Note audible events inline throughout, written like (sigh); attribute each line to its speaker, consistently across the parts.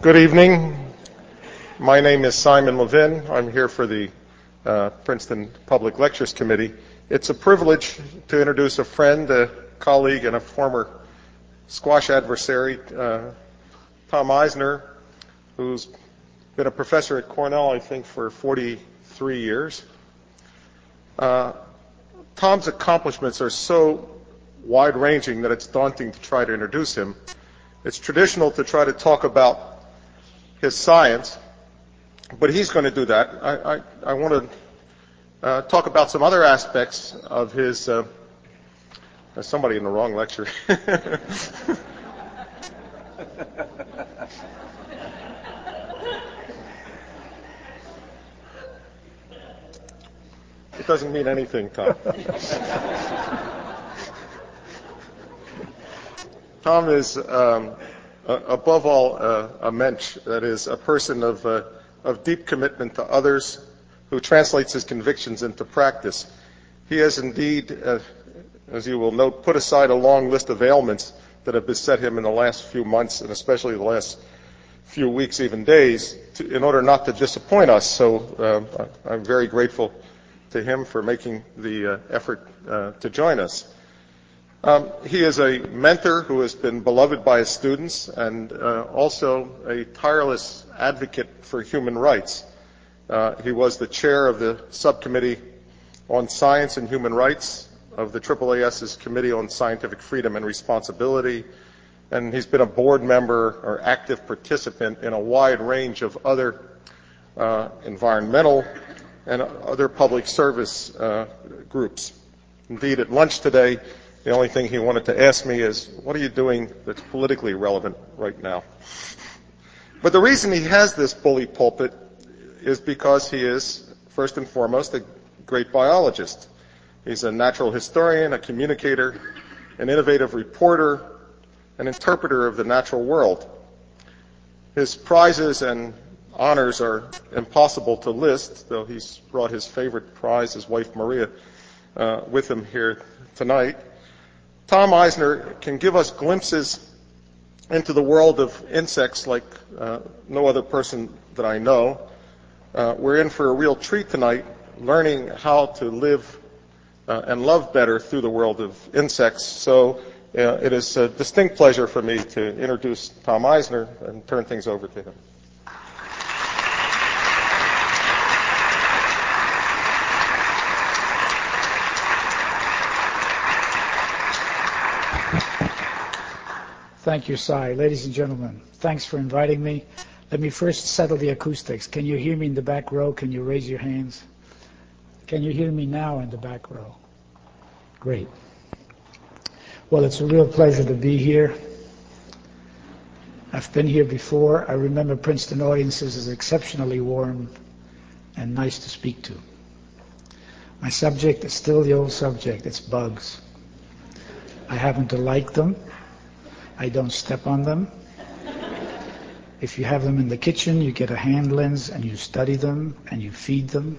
Speaker 1: Good evening. My name is Simon Levin. I'm here for the uh, Princeton Public Lectures Committee. It's a privilege to introduce a friend, a colleague, and a former squash adversary, uh, Tom Eisner, who's been a professor at Cornell, I think, for 43 years. Uh, Tom's accomplishments are so wide ranging that it's daunting to try to introduce him. It's traditional to try to talk about his science, but he's going to do that. I, I, I want to uh, talk about some other aspects of his. Uh, somebody in the wrong lecture. (laughs) it doesn't mean anything, Tom. (laughs) Tom is, um, above all, uh, a mensch, that is, a person of, uh, of deep commitment to others who translates his convictions into practice. He has indeed, uh, as you will note, put aside a long list of ailments that have beset him in the last few months, and especially the last few weeks, even days, to, in order not to disappoint us. So uh, I'm very grateful to him for making the uh, effort uh, to join us. Um, he is a mentor who has been beloved by his students and uh, also a tireless advocate for human rights. Uh, he was the chair of the subcommittee on science and human rights of the AAAS's Committee on Scientific Freedom and Responsibility, and he's been a board member or active participant in a wide range of other uh, environmental and other public service groups. Indeed, at lunch today, the only thing he wanted to ask me is, what are you doing that's politically relevant right now? But the reason he has this bully pulpit is because he is, first and foremost, a great biologist. He's a natural historian, a communicator, an innovative reporter, an interpreter of the natural world. His prizes and honors are impossible to list, though he's brought his favorite prize, his wife Maria, uh, with him here tonight. Tom Eisner can give us glimpses into the world of insects like uh, no other person that I know. Uh, we're in for a real treat tonight, learning how to live uh, and love better through the world of insects. So uh, it is a distinct pleasure for me to introduce Tom Eisner and turn things over to him.
Speaker 2: Thank you, Si. Ladies and gentlemen, thanks for inviting me. Let me first settle the acoustics. Can you hear me in the back row? Can you raise your hands? Can you hear me now in the back row? Great. Well, it's a real pleasure to be here. I've been here before. I remember Princeton audiences as exceptionally warm and nice to speak to. My subject is still the old subject. It's bugs. I happen to like them. I don't step on them. If you have them in the kitchen, you get a hand lens and you study them and you feed them.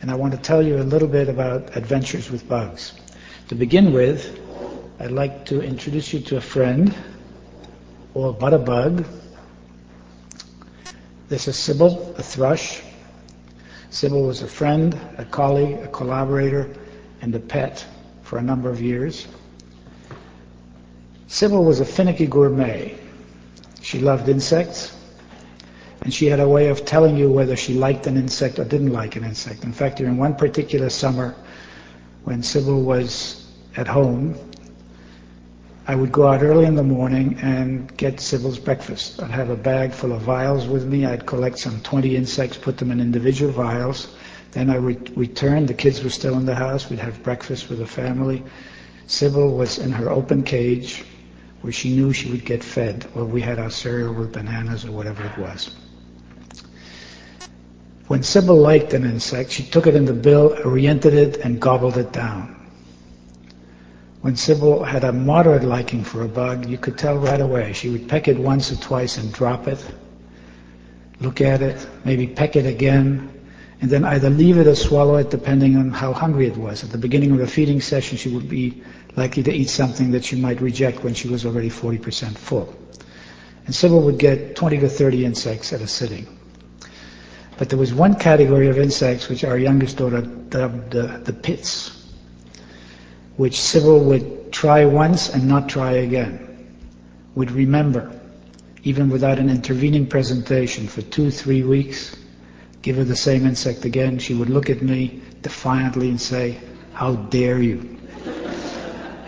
Speaker 2: And I want to tell you a little bit about adventures with bugs. To begin with, I'd like to introduce you to a friend, or but a bug. This is Sybil, a thrush. Sybil was a friend, a colleague, a collaborator, and a pet for a number of years. Sybil was a finicky gourmet. She loved insects, and she had a way of telling you whether she liked an insect or didn't like an insect. In fact, during one particular summer, when Sybil was at home, I would go out early in the morning and get Sybil's breakfast. I'd have a bag full of vials with me. I'd collect some 20 insects, put them in individual vials. Then I would return. The kids were still in the house. We'd have breakfast with the family. Sybil was in her open cage where she knew she would get fed, or we had our cereal with bananas or whatever it was. When Sybil liked an insect, she took it in the bill, oriented it, and gobbled it down. When Sybil had a moderate liking for a bug, you could tell right away. She would peck it once or twice and drop it, look at it, maybe peck it again, and then either leave it or swallow it depending on how hungry it was. At the beginning of a feeding session, she would be likely to eat something that she might reject when she was already 40% full. And Sybil would get 20 to 30 insects at a sitting. But there was one category of insects which our youngest daughter dubbed uh, the pits, which Sybil would try once and not try again, would remember, even without an intervening presentation for two, three weeks, give her the same insect again, she would look at me defiantly and say, how dare you?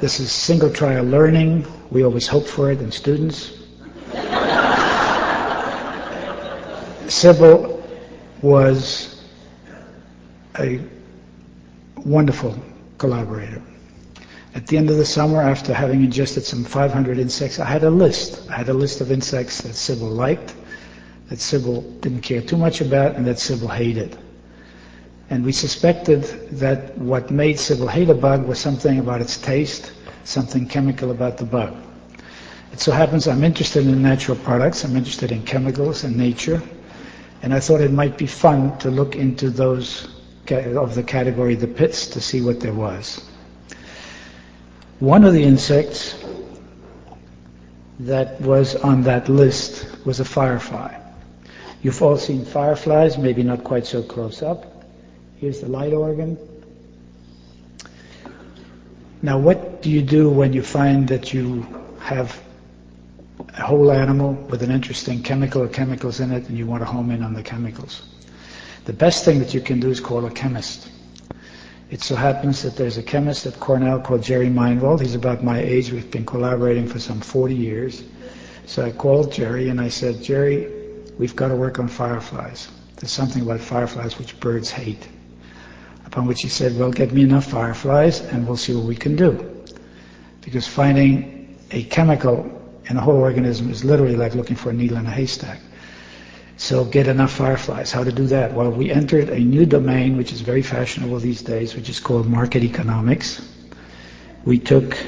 Speaker 2: This is single trial learning. We always hope for it in students. Sybil was a wonderful collaborator. At the end of the summer, after having ingested some 500 insects, I had a list. I had a list of insects that Sybil liked, that Sybil didn't care too much about, and that Sybil hated. And we suspected that what made a bug was something about its taste, something chemical about the bug. It so happens I'm interested in natural products, I'm interested in chemicals and nature, and I thought it might be fun to look into those of the category the pits to see what there was. One of the insects that was on that list was a firefly. You've all seen fireflies, maybe not quite so close up. Here's the light organ. Now, what do you do when you find that you have a whole animal with an interesting chemical or chemicals in it and you want to home in on the chemicals. The best thing that you can do is call a chemist. It so happens that there's a chemist at Cornell called Jerry Meinwald. He's about my age. We've been collaborating for some 40 years. So I called Jerry and I said, Jerry, we've got to work on fireflies. There's something about fireflies which birds hate. Upon which he said, well, get me enough fireflies and we'll see what we can do. Because finding a chemical in a whole organism is literally like looking for a needle in a haystack. So get enough fireflies. How to do that? Well, we entered a new domain which is very fashionable these days, which is called market economics. We took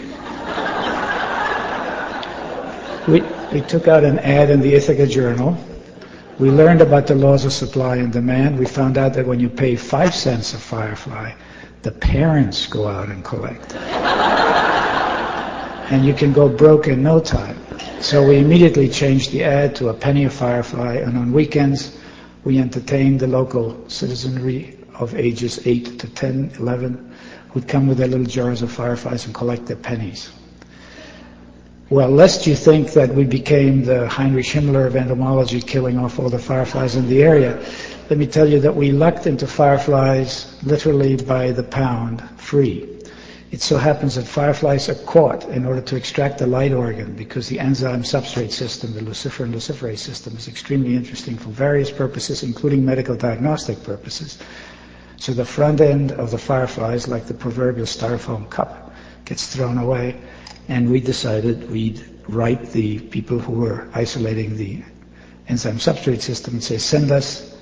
Speaker 2: we, we took out an ad in the Ithaca Journal. We learned about the laws of supply and demand. We found out that when you pay five cents a firefly, the parents go out and collect. and you can go broke in no time. So we immediately changed the ad to a penny a firefly, and on weekends we entertained the local citizenry of ages 8 to 10, 11, who'd come with their little jars of fireflies and collect their pennies. Well, lest you think that we became the Heinrich Himmler of entomology, killing off all the fireflies in the area, let me tell you that we lucked into fireflies literally by the pound, free. It so happens that fireflies are caught in order to extract the light organ because the enzyme substrate system, the luciferin luciferase system, is extremely interesting for various purposes, including medical diagnostic purposes. So the front end of the fireflies, like the proverbial styrofoam cup, gets thrown away, and we decided we'd write the people who were isolating the enzyme substrate system and say, send us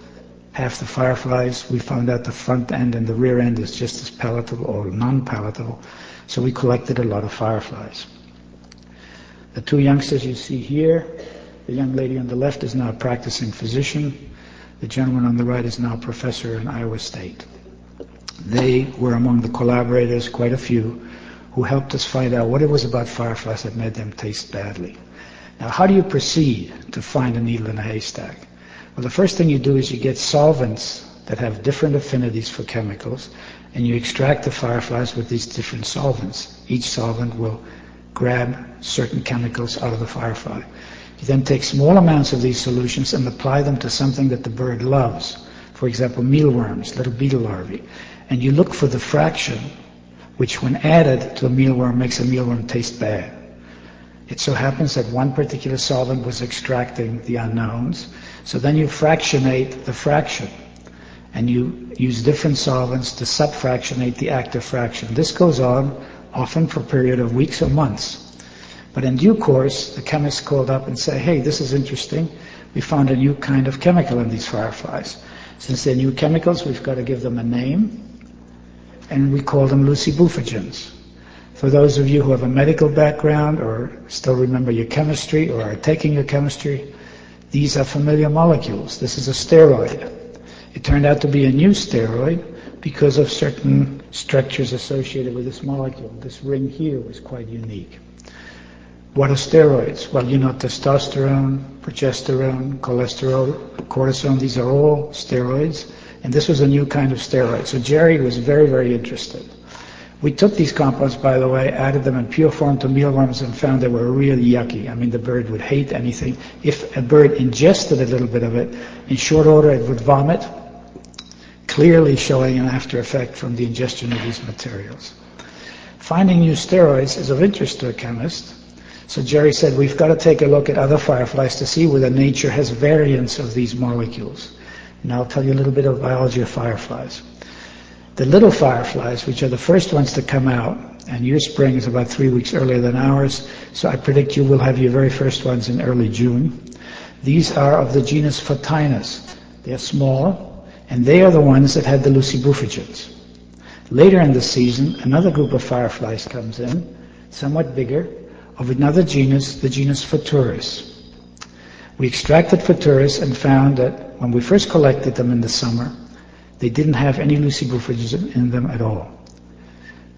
Speaker 2: half the fireflies. We found out the front end and the rear end is just as palatable or non-palatable. So we collected a lot of fireflies. The two youngsters you see here, the young lady on the left is now a practicing physician. The gentleman on the right is now a professor in Iowa State. They were among the collaborators, quite a few, who helped us find out what it was about fireflies that made them taste badly. Now, how do you proceed to find a needle in a haystack? Well, the first thing you do is you get solvents that have different affinities for chemicals, and you extract the fireflies with these different solvents. Each solvent will grab certain chemicals out of the firefly. You then take small amounts of these solutions and apply them to something that the bird loves. For example, mealworms, little beetle larvae. And you look for the fraction which when added to a mealworm makes a mealworm taste bad. It so happens that one particular solvent was extracting the unknowns, so then you fractionate the fraction and you use different solvents to subfractionate the active fraction. This goes on often for a period of weeks or months. But in due course, the chemists called up and say, hey, this is interesting. We found a new kind of chemical in these fireflies. Since they're new chemicals, we've got to give them a name. And we call them lucibufagins. For those of you who have a medical background or still remember your chemistry or are taking your chemistry, these are familiar molecules. This is a steroid. It turned out to be a new steroid because of certain structures associated with this molecule. This ring here was quite unique. What are steroids? Well, you know, testosterone, progesterone, cholesterol, cortisone, these are all steroids. And this was a new kind of steroid. So Jerry was very, very interested. We took these compounds, by the way, added them in pure form to mealworms and found they were really yucky. I mean, the bird would hate anything. If a bird ingested a little bit of it, in short order it would vomit, clearly showing an after effect from the ingestion of these materials. Finding new steroids is of interest to a chemist. So Jerry said, we've got to take a look at other fireflies to see whether nature has variants of these molecules. And I'll tell you a little bit of biology of fireflies. The little fireflies, which are the first ones to come out, and your spring is about three weeks earlier than ours, so I predict you will have your very first ones in early June. These are of the genus Photinus. They're small, and they are the ones that had the lucibufagins. Later in the season, another group of fireflies comes in, somewhat bigger, of another genus, the genus Photuris. We extracted Photuris and found that when we first collected them in the summer, they didn't have any lucibufagins in them at all.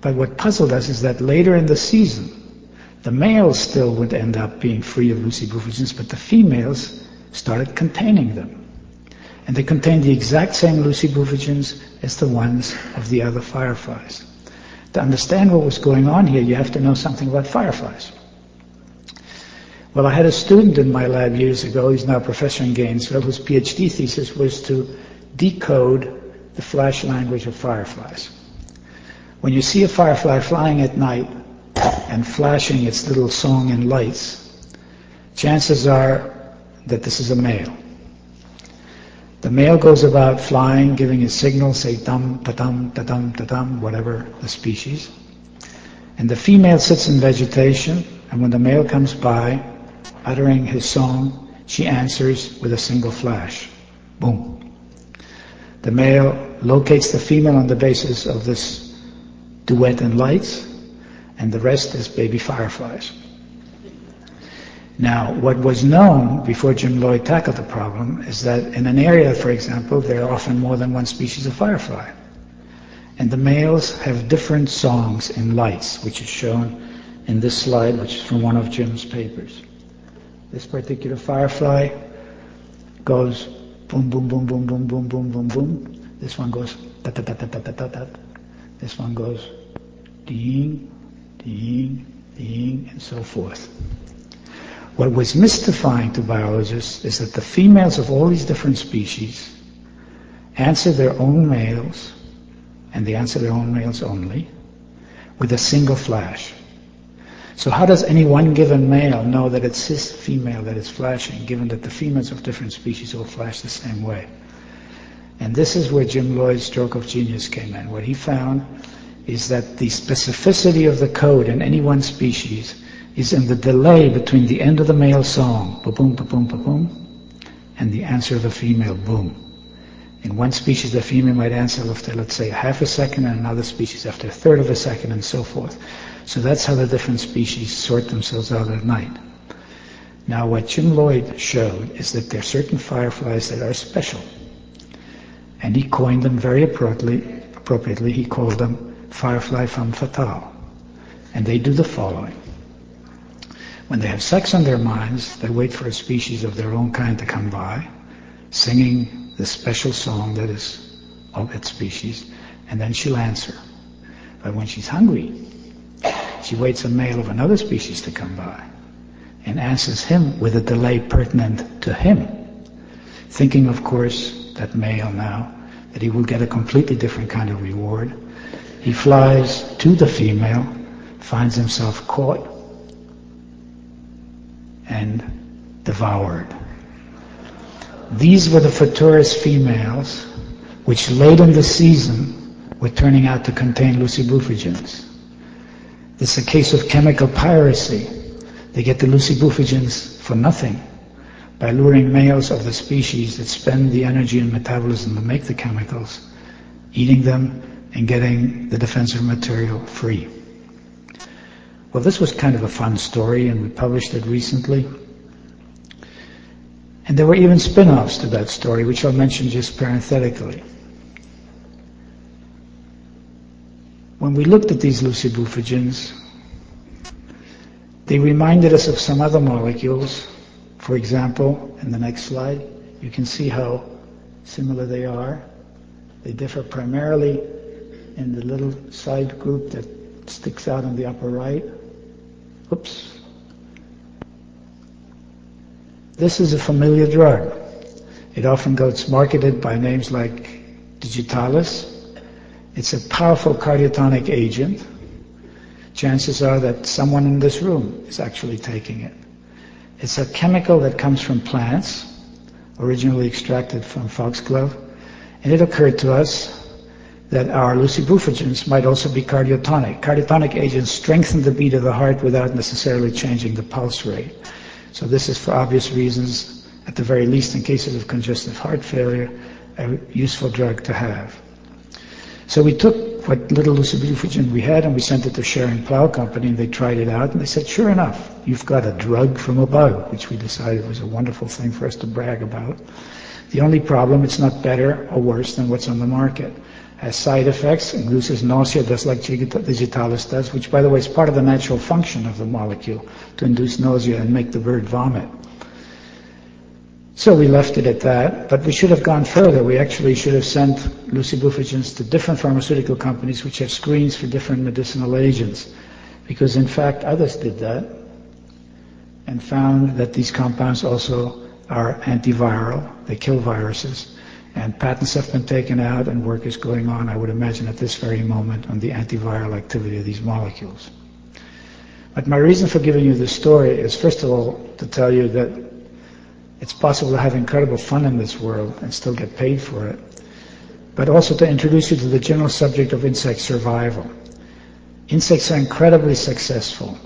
Speaker 2: But what puzzled us is that later in the season, the males still would end up being free of lucibufagins, but the females started containing them. And they contained the exact same lucibufagins as the ones of the other fireflies. To understand what was going on here, you have to know something about fireflies. Well, I had a student in my lab years ago, he's now a professor in Gainesville, whose PhD thesis was to decode the flash language of fireflies. When you see a firefly flying at night and flashing its little song in lights, chances are that this is a male. The male goes about flying, giving a signal, say dum, ta-dum, ta-dum, ta-dum, whatever the species. And the female sits in vegetation, and when the male comes by, uttering his song, she answers with a single flash. Boom. The male locates the female on the basis of this duet and lights, and the rest is baby fireflies. Now, what was known before Jim Lloyd tackled the problem is that in an area, for example, there are often more than one species of firefly. And the males have different songs in lights, which is shown in this slide, which is from one of Jim's papers. This particular firefly goes boom, boom, boom, boom, boom, boom, boom, boom, boom. This one goes da da da da da da da da. This one goes ding, ding, ding, and so forth. What was mystifying to biologists is that the females of all these different species answer their own males, and they answer their own males only, with a single flash. So how does any one given male know that it's his female that is flashing, given that the females of different species all flash the same way? And this is where Jim Lloyd's stroke of genius came in. What he found is that the specificity of the code in any one species is in the delay between the end of the male song, ba-boom, ba-boom, ba-boom, and the answer of the female, boom. In one species, the female might answer after, let's say, half a second, and another species after a third of a second, and so forth. So that's how the different species sort themselves out at night. Now, what Jim Lloyd showed is that there are certain fireflies that are special. And he coined them very appropriately, appropriately he called them firefly femme fatale. And they do the following. When they have sex on their minds, they wait for a species of their own kind to come by, singing the special song that is of its species, and then she'll answer. But when she's hungry, she waits a male of another species to come by and answers him with a delay pertinent to him, thinking, of course, that male now, that he will get a completely different kind of reward. He flies to the female, finds himself caught and devoured. These were the Photuris females, which late in the season were turning out to contain lucibufagins. It's a case of chemical piracy. They get the lucibufagins for nothing by luring males of the species that spend the energy and metabolism to make the chemicals, eating them and getting the defensive material free. Well, this was kind of a fun story, and we published it recently. And there were even spin offs to that story, which I'll mention just parenthetically. When we looked at these lucibufagins, They reminded us of some other molecules. For example, in the next slide, you can see how similar they are. They differ primarily in the little side group that sticks out on the upper right. Oops. This is a familiar drug. It often gets marketed by names like digitalis. It's a powerful cardiotonic agent. Chances are that someone in this room is actually taking it. It's a chemical that comes from plants, originally extracted from foxglove, and it occurred to us that our lucibufagins might also be cardiotonic. Cardiotonic agents strengthen the beat of the heart without necessarily changing the pulse rate. So this is for obvious reasons, at the very least in cases of congestive heart failure, a useful drug to have. So we took what little lucibufagin we had and we sent it to Schering Plough Company and they tried it out and they said, sure enough, you've got a drug from a bug, which we decided was a wonderful thing for us to brag about. The only problem, it's not better or worse than what's on the market. Has side effects, induces nausea just like digitalis does, which by the way is part of the natural function of the molecule, to induce nausea and make the bird vomit. So we left it at that, but we should have gone further. We actually should have sent lucibufagins to different pharmaceutical companies which have screens for different medicinal agents. Because in fact others did that and found that these compounds also are antiviral. They kill viruses. And patents have been taken out and work is going on, I would imagine, at this very moment on the antiviral activity of these molecules. But my reason for giving you this story is, first of all, to tell you that it's possible to have incredible fun in this world and still get paid for it. But also to introduce you to the general subject of insect survival. Insects are incredibly successful,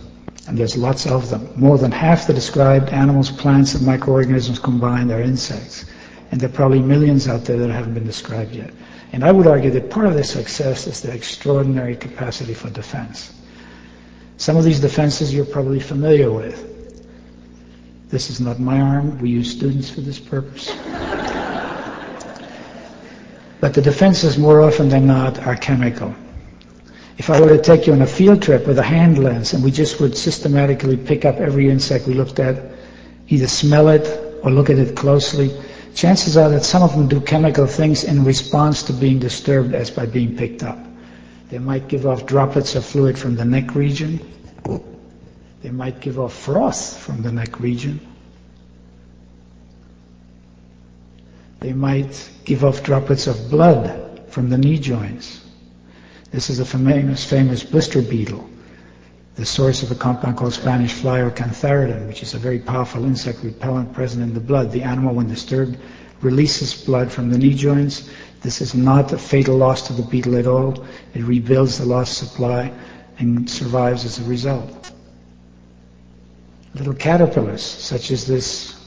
Speaker 2: and there's lots of them. More than half the described animals, plants, and microorganisms combined are insects. And there are probably millions out there that haven't been described yet. And I would argue that part of their success is their extraordinary capacity for defense. Some of these defenses you're probably familiar with. This is not my arm. We use students for this purpose. but the defenses, more often than not, are chemical. If I were to take you on a field trip with a hand lens and we just would systematically pick up every insect we looked at, either smell it or look at it closely, chances are that some of them do chemical things in response to being disturbed as by being picked up. They might give off droplets of fluid from the neck region. They might give off froth from the neck region. They might give off droplets of blood from the knee joints. This is a famous, famous blister beetle, the source of a compound called Spanish fly or cantharidin, which is a very powerful insect repellent present in the blood. The animal, when disturbed, releases blood from the knee joints. This is not a fatal loss to the beetle at all. It rebuilds the lost supply and survives as a result little caterpillars, such as this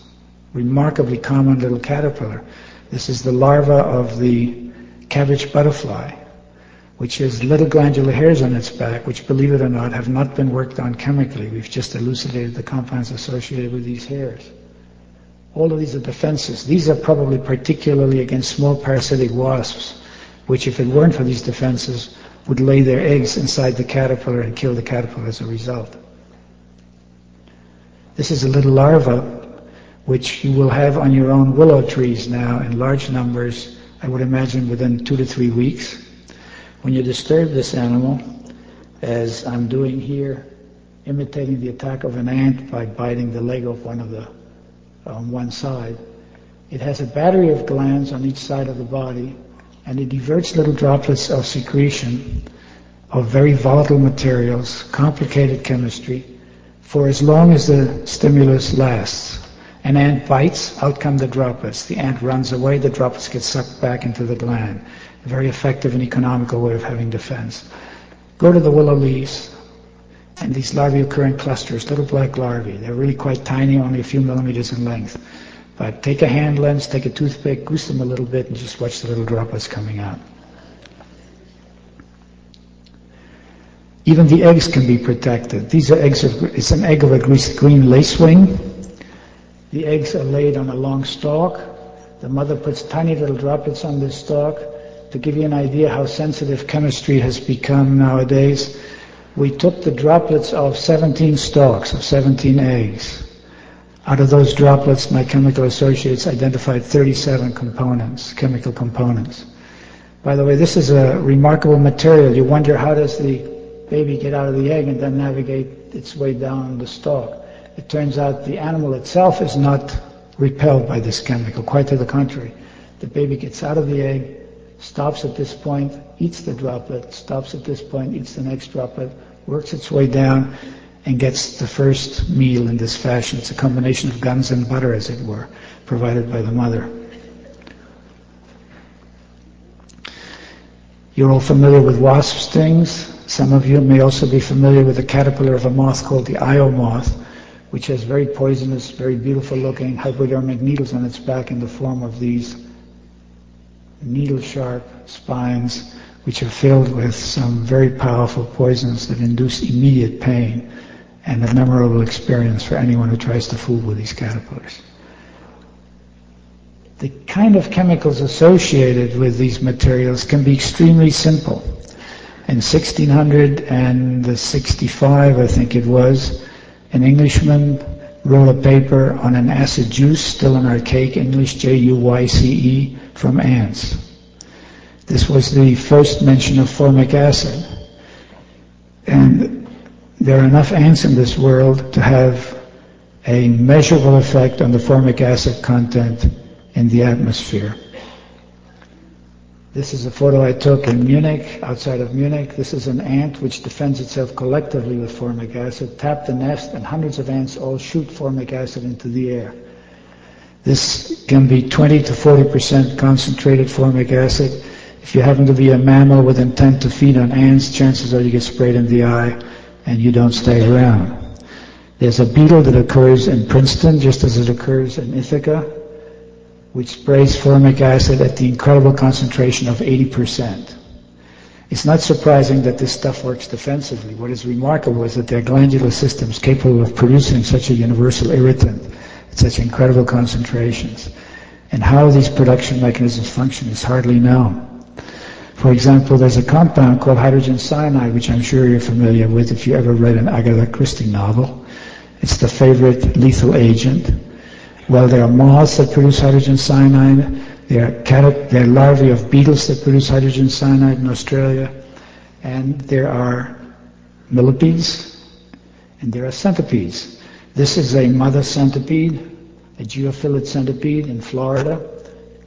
Speaker 2: remarkably common little caterpillar. This is the larva of the cabbage butterfly, which has little glandular hairs on its back, which, believe it or not, have not been worked on chemically. We've just elucidated the compounds associated with these hairs. All of these are defenses. These are probably particularly against small parasitic wasps, which, if it weren't for these defenses, would lay their eggs inside the caterpillar and kill the caterpillar as a result. This is a little larva which you will have on your own willow trees now in large numbers, I would imagine within two to three weeks. When you disturb this animal, as I'm doing here, imitating the attack of an ant by biting the leg of one of the on one side, it has a battery of glands on each side of the body, and it diverts little droplets of secretion of very volatile materials, complicated chemistry, for as long as the stimulus lasts. An ant bites, out come the droplets. The ant runs away, the droplets get sucked back into the gland. A very effective and economical way of having defense. Go to the willow leaves, and these larvae occur in clusters, little black larvae. They're really quite tiny, only a few millimeters in length. But take a hand lens, take a toothpick, goose them a little bit, and just watch the little droplets coming out. Even the eggs can be protected. These are eggs of, it's an egg of a greased green lacewing. The eggs are laid on a long stalk. The mother puts tiny little droplets on this stalk. To give you an idea how sensitive chemistry has become nowadays, we took the droplets of 17 stalks, of 17 eggs. Out of those droplets, my chemical associates identified 37 components, chemical components. By the way, this is a remarkable material. You wonder how does the baby get out of the egg and then navigate its way down the stalk. It turns out the animal itself is not repelled by this chemical, quite to the contrary. The baby gets out of the egg, stops at this point, eats the droplet, stops at this point, eats the next droplet, works its way down, and gets the first meal in this fashion. It's a combination of guns and butter, as it were, provided by the mother. You're all familiar with wasp stings. Some of you may also be familiar with the caterpillar of a moth called the Io moth, which has very poisonous, very beautiful looking hypodermic needles on its back in the form of these needle sharp spines, which are filled with some very powerful poisons that induce immediate pain and a memorable experience for anyone who tries to fool with these caterpillars. The kind of chemicals associated with these materials can be extremely simple. In 1665, I think it was, an Englishman wrote a paper on an acid juice, still in archaic English, J-U-Y-C-E, from ants. This was the first mention of formic acid. And there are enough ants in this world to have a measurable effect on the formic acid content in the atmosphere. This is a photo I took in Munich, outside of Munich. This is an ant which defends itself collectively with formic acid. Tap the nest, and hundreds of ants all shoot formic acid into the air. This can be 20 to 40 percent concentrated formic acid. If you happen to be a mammal with intent to feed on ants, chances are you get sprayed in the eye and you don't stay around. There's a beetle that occurs in Princeton, just as it occurs in Ithaca which sprays formic acid at the incredible concentration of 80%. It's not surprising that this stuff works defensively. What is remarkable is that there are glandular systems capable of producing such a universal irritant at such incredible concentrations. And how these production mechanisms function is hardly known. For example, there's a compound called hydrogen cyanide, which I'm sure you're familiar with if you ever read an Agatha Christie novel. It's the favorite lethal agent. Well, there are moths that produce hydrogen cyanide. There are, there are larvae of beetles that produce hydrogen cyanide in Australia. And there are millipedes and there are centipedes. This is a mother centipede, a geophilid centipede in Florida,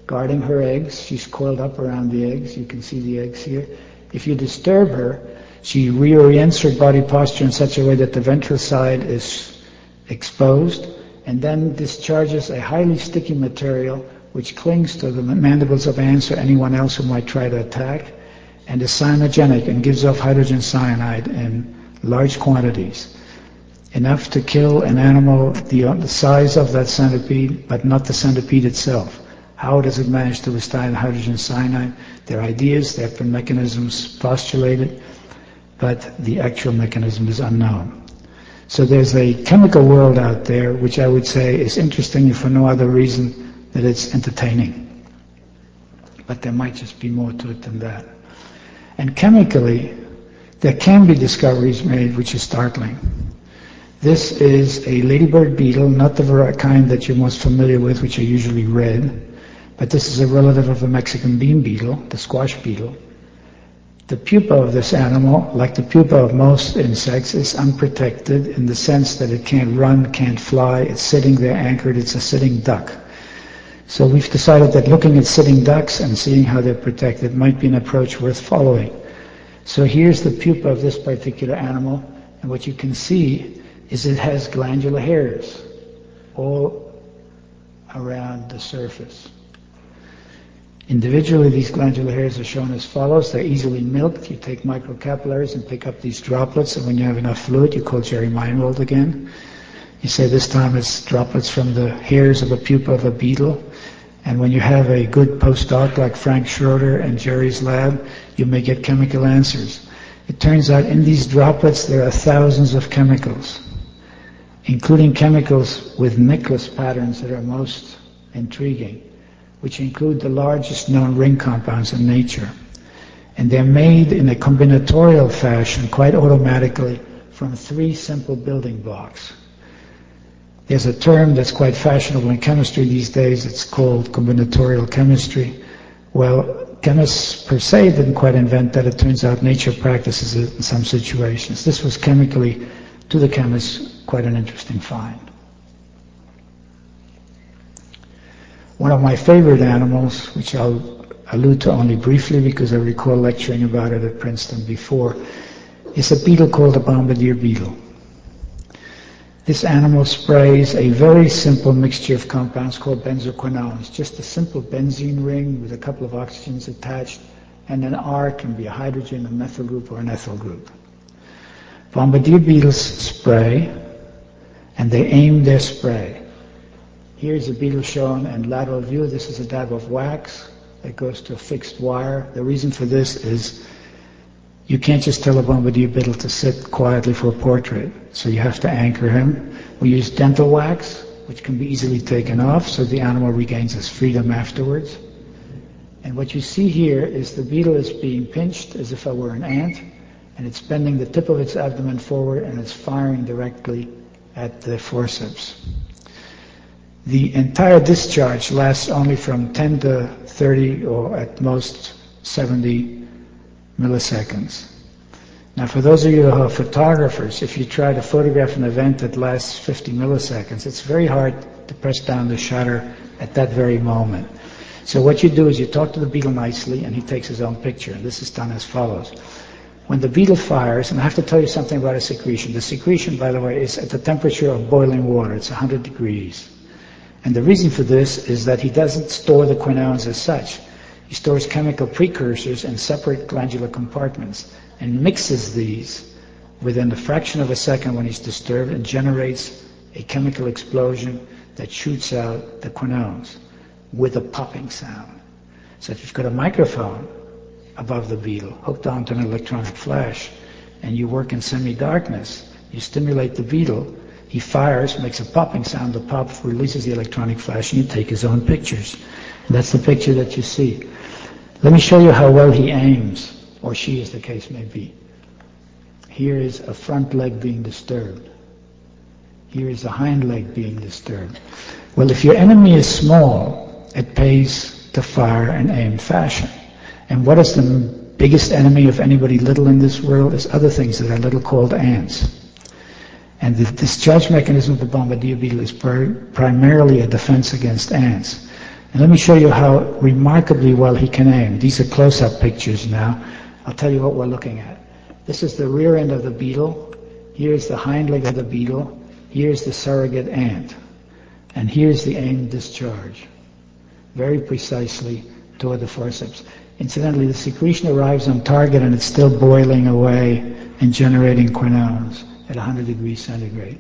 Speaker 2: guarding her eggs. She's coiled up around the eggs. You can see the eggs here. If you disturb her, she reorients her body posture in such a way that the ventral side is exposed and then discharges a highly sticky material which clings to the mandibles of ants or anyone else who might try to attack and is cyanogenic and gives off hydrogen cyanide in large quantities. Enough to kill an animal the, the size of that centipede, but not the centipede itself. How does it manage to withstand hydrogen cyanide? There are ideas, there have been mechanisms postulated, but the actual mechanism is unknown. So there's a chemical world out there which I would say is interesting for no other reason that it's entertaining. But there might just be more to it than that. And chemically, there can be discoveries made which are startling. This is a ladybird beetle, not the kind that you're most familiar with, which are usually red, but this is a relative of the Mexican bean beetle, the squash beetle. The pupa of this animal, like the pupa of most insects, is unprotected in the sense that it can't run, can't fly, it's sitting there anchored, it's a sitting duck. So we've decided that looking at sitting ducks and seeing how they're protected might be an approach worth following. So here's the pupa of this particular animal, and what you can see is it has glandular hairs all around the surface. Individually, these glandular hairs are shown as follows. They're easily milked. You take microcapillaries and pick up these droplets, and when you have enough fluid, you call Jerry Meinwald again. You say this time it's droplets from the hairs of a pupa of a beetle. And when you have a good postdoc like Frank Schroeder and Jerry's lab, you may get chemical answers. It turns out in these droplets there are thousands of chemicals, including chemicals with necklace patterns that are most intriguing which include the largest known ring compounds in nature. And they're made in a combinatorial fashion, quite automatically, from three simple building blocks. There's a term that's quite fashionable in chemistry these days. It's called combinatorial chemistry. Well, chemists per se didn't quite invent that. It turns out nature practices it in some situations. This was chemically, to the chemists, quite an interesting find. One of my favorite animals, which I'll allude to only briefly because I recall lecturing about it at Princeton before, is a beetle called the bombardier beetle. This animal sprays a very simple mixture of compounds called benzoquinones, just a simple benzene ring with a couple of oxygens attached, and an R can be a hydrogen, a methyl group, or an ethyl group. Bombardier beetles spray, and they aim their spray. Here's a beetle shown in lateral view. This is a dab of wax that goes to a fixed wire. The reason for this is you can't just tell a bombardier beetle to sit quietly for a portrait, so you have to anchor him. We use dental wax, which can be easily taken off, so the animal regains its freedom afterwards. And what you see here is the beetle is being pinched as if I were an ant, and it's bending the tip of its abdomen forward and it's firing directly at the forceps. The entire discharge lasts only from 10 to 30 or at most 70 milliseconds. Now, for those of you who are photographers, if you try to photograph an event that lasts 50 milliseconds, it's very hard to press down the shutter at that very moment. So what you do is you talk to the beetle nicely, and he takes his own picture. And this is done as follows. When the beetle fires, and I have to tell you something about a secretion. The secretion, by the way, is at the temperature of boiling water. It's 100 degrees. And the reason for this is that he doesn't store the quinones as such. He stores chemical precursors in separate glandular compartments and mixes these within a fraction of a second when he's disturbed and generates a chemical explosion that shoots out the quinones with a popping sound. So if you've got a microphone above the beetle hooked onto an electronic flash and you work in semi-darkness, you stimulate the beetle, he fires, makes a popping sound, the pop releases the electronic flash and you take his own pictures. And that's the picture that you see. Let me show you how well he aims, or she as the case may be. Here is a front leg being disturbed. Here is a hind leg being disturbed. Well, if your enemy is small, it pays to fire and aim fashion. And what is the biggest enemy of anybody little in this world is other things that are little called ants. And the discharge mechanism of the bombardier beetle is primarily a defense against ants. And let me show you how remarkably well he can aim. These are close-up pictures now. I'll tell you what we're looking at. This is the rear end of the beetle. Here's the hind leg of the beetle. Here's the surrogate ant. And here's the aimed discharge. Very precisely toward the forceps. Incidentally, the secretion arrives on target and it's still boiling away and generating quinones at 100 degrees centigrade.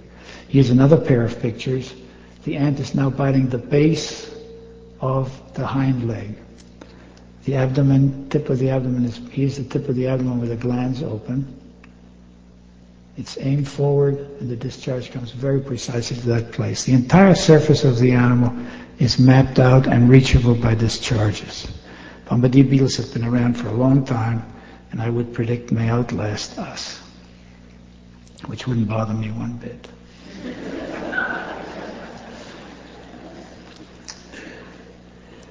Speaker 2: Here's another pair of pictures. The ant is now biting the base of the hind leg. The abdomen, tip of the abdomen is, here's the tip of the abdomen where the glands open. It's aimed forward and the discharge comes very precisely to that place. The entire surface of the animal is mapped out and reachable by discharges. Bombardier beetles have been around for a long time and I would predict may outlast us, which wouldn't bother me one bit.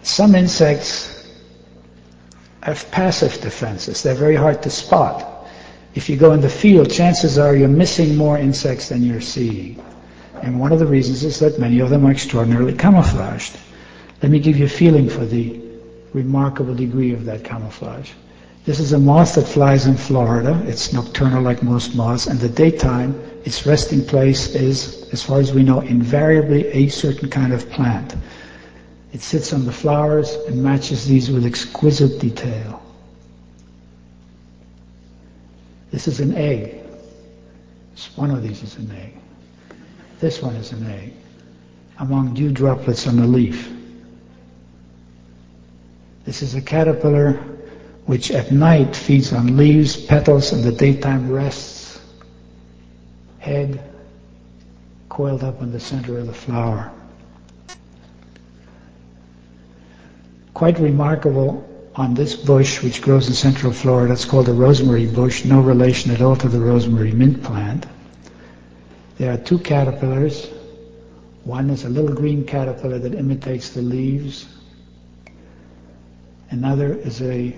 Speaker 2: Some insects have passive defenses. They're very hard to spot. If you go in the field, chances are you're missing more insects than you're seeing. And one of the reasons is that many of them are extraordinarily camouflaged. Let me give you a feeling for the remarkable degree of that camouflage. This is a moth that flies in Florida. It's nocturnal like most moths. And the daytime, its resting place is, as far as we know, invariably a certain kind of plant. It sits on the flowers and matches these with exquisite detail. This is an egg. One of these is an egg. This one is an egg among dew droplets on the leaf. This is a caterpillar which at night feeds on leaves, petals, and the daytime rests, head coiled up in the center of the flower. quite remarkable on this bush, which grows in central Florida. It's called a rosemary bush, no relation at all to the rosemary mint plant. There are two caterpillars. One is a little green caterpillar that imitates the leaves. Another is a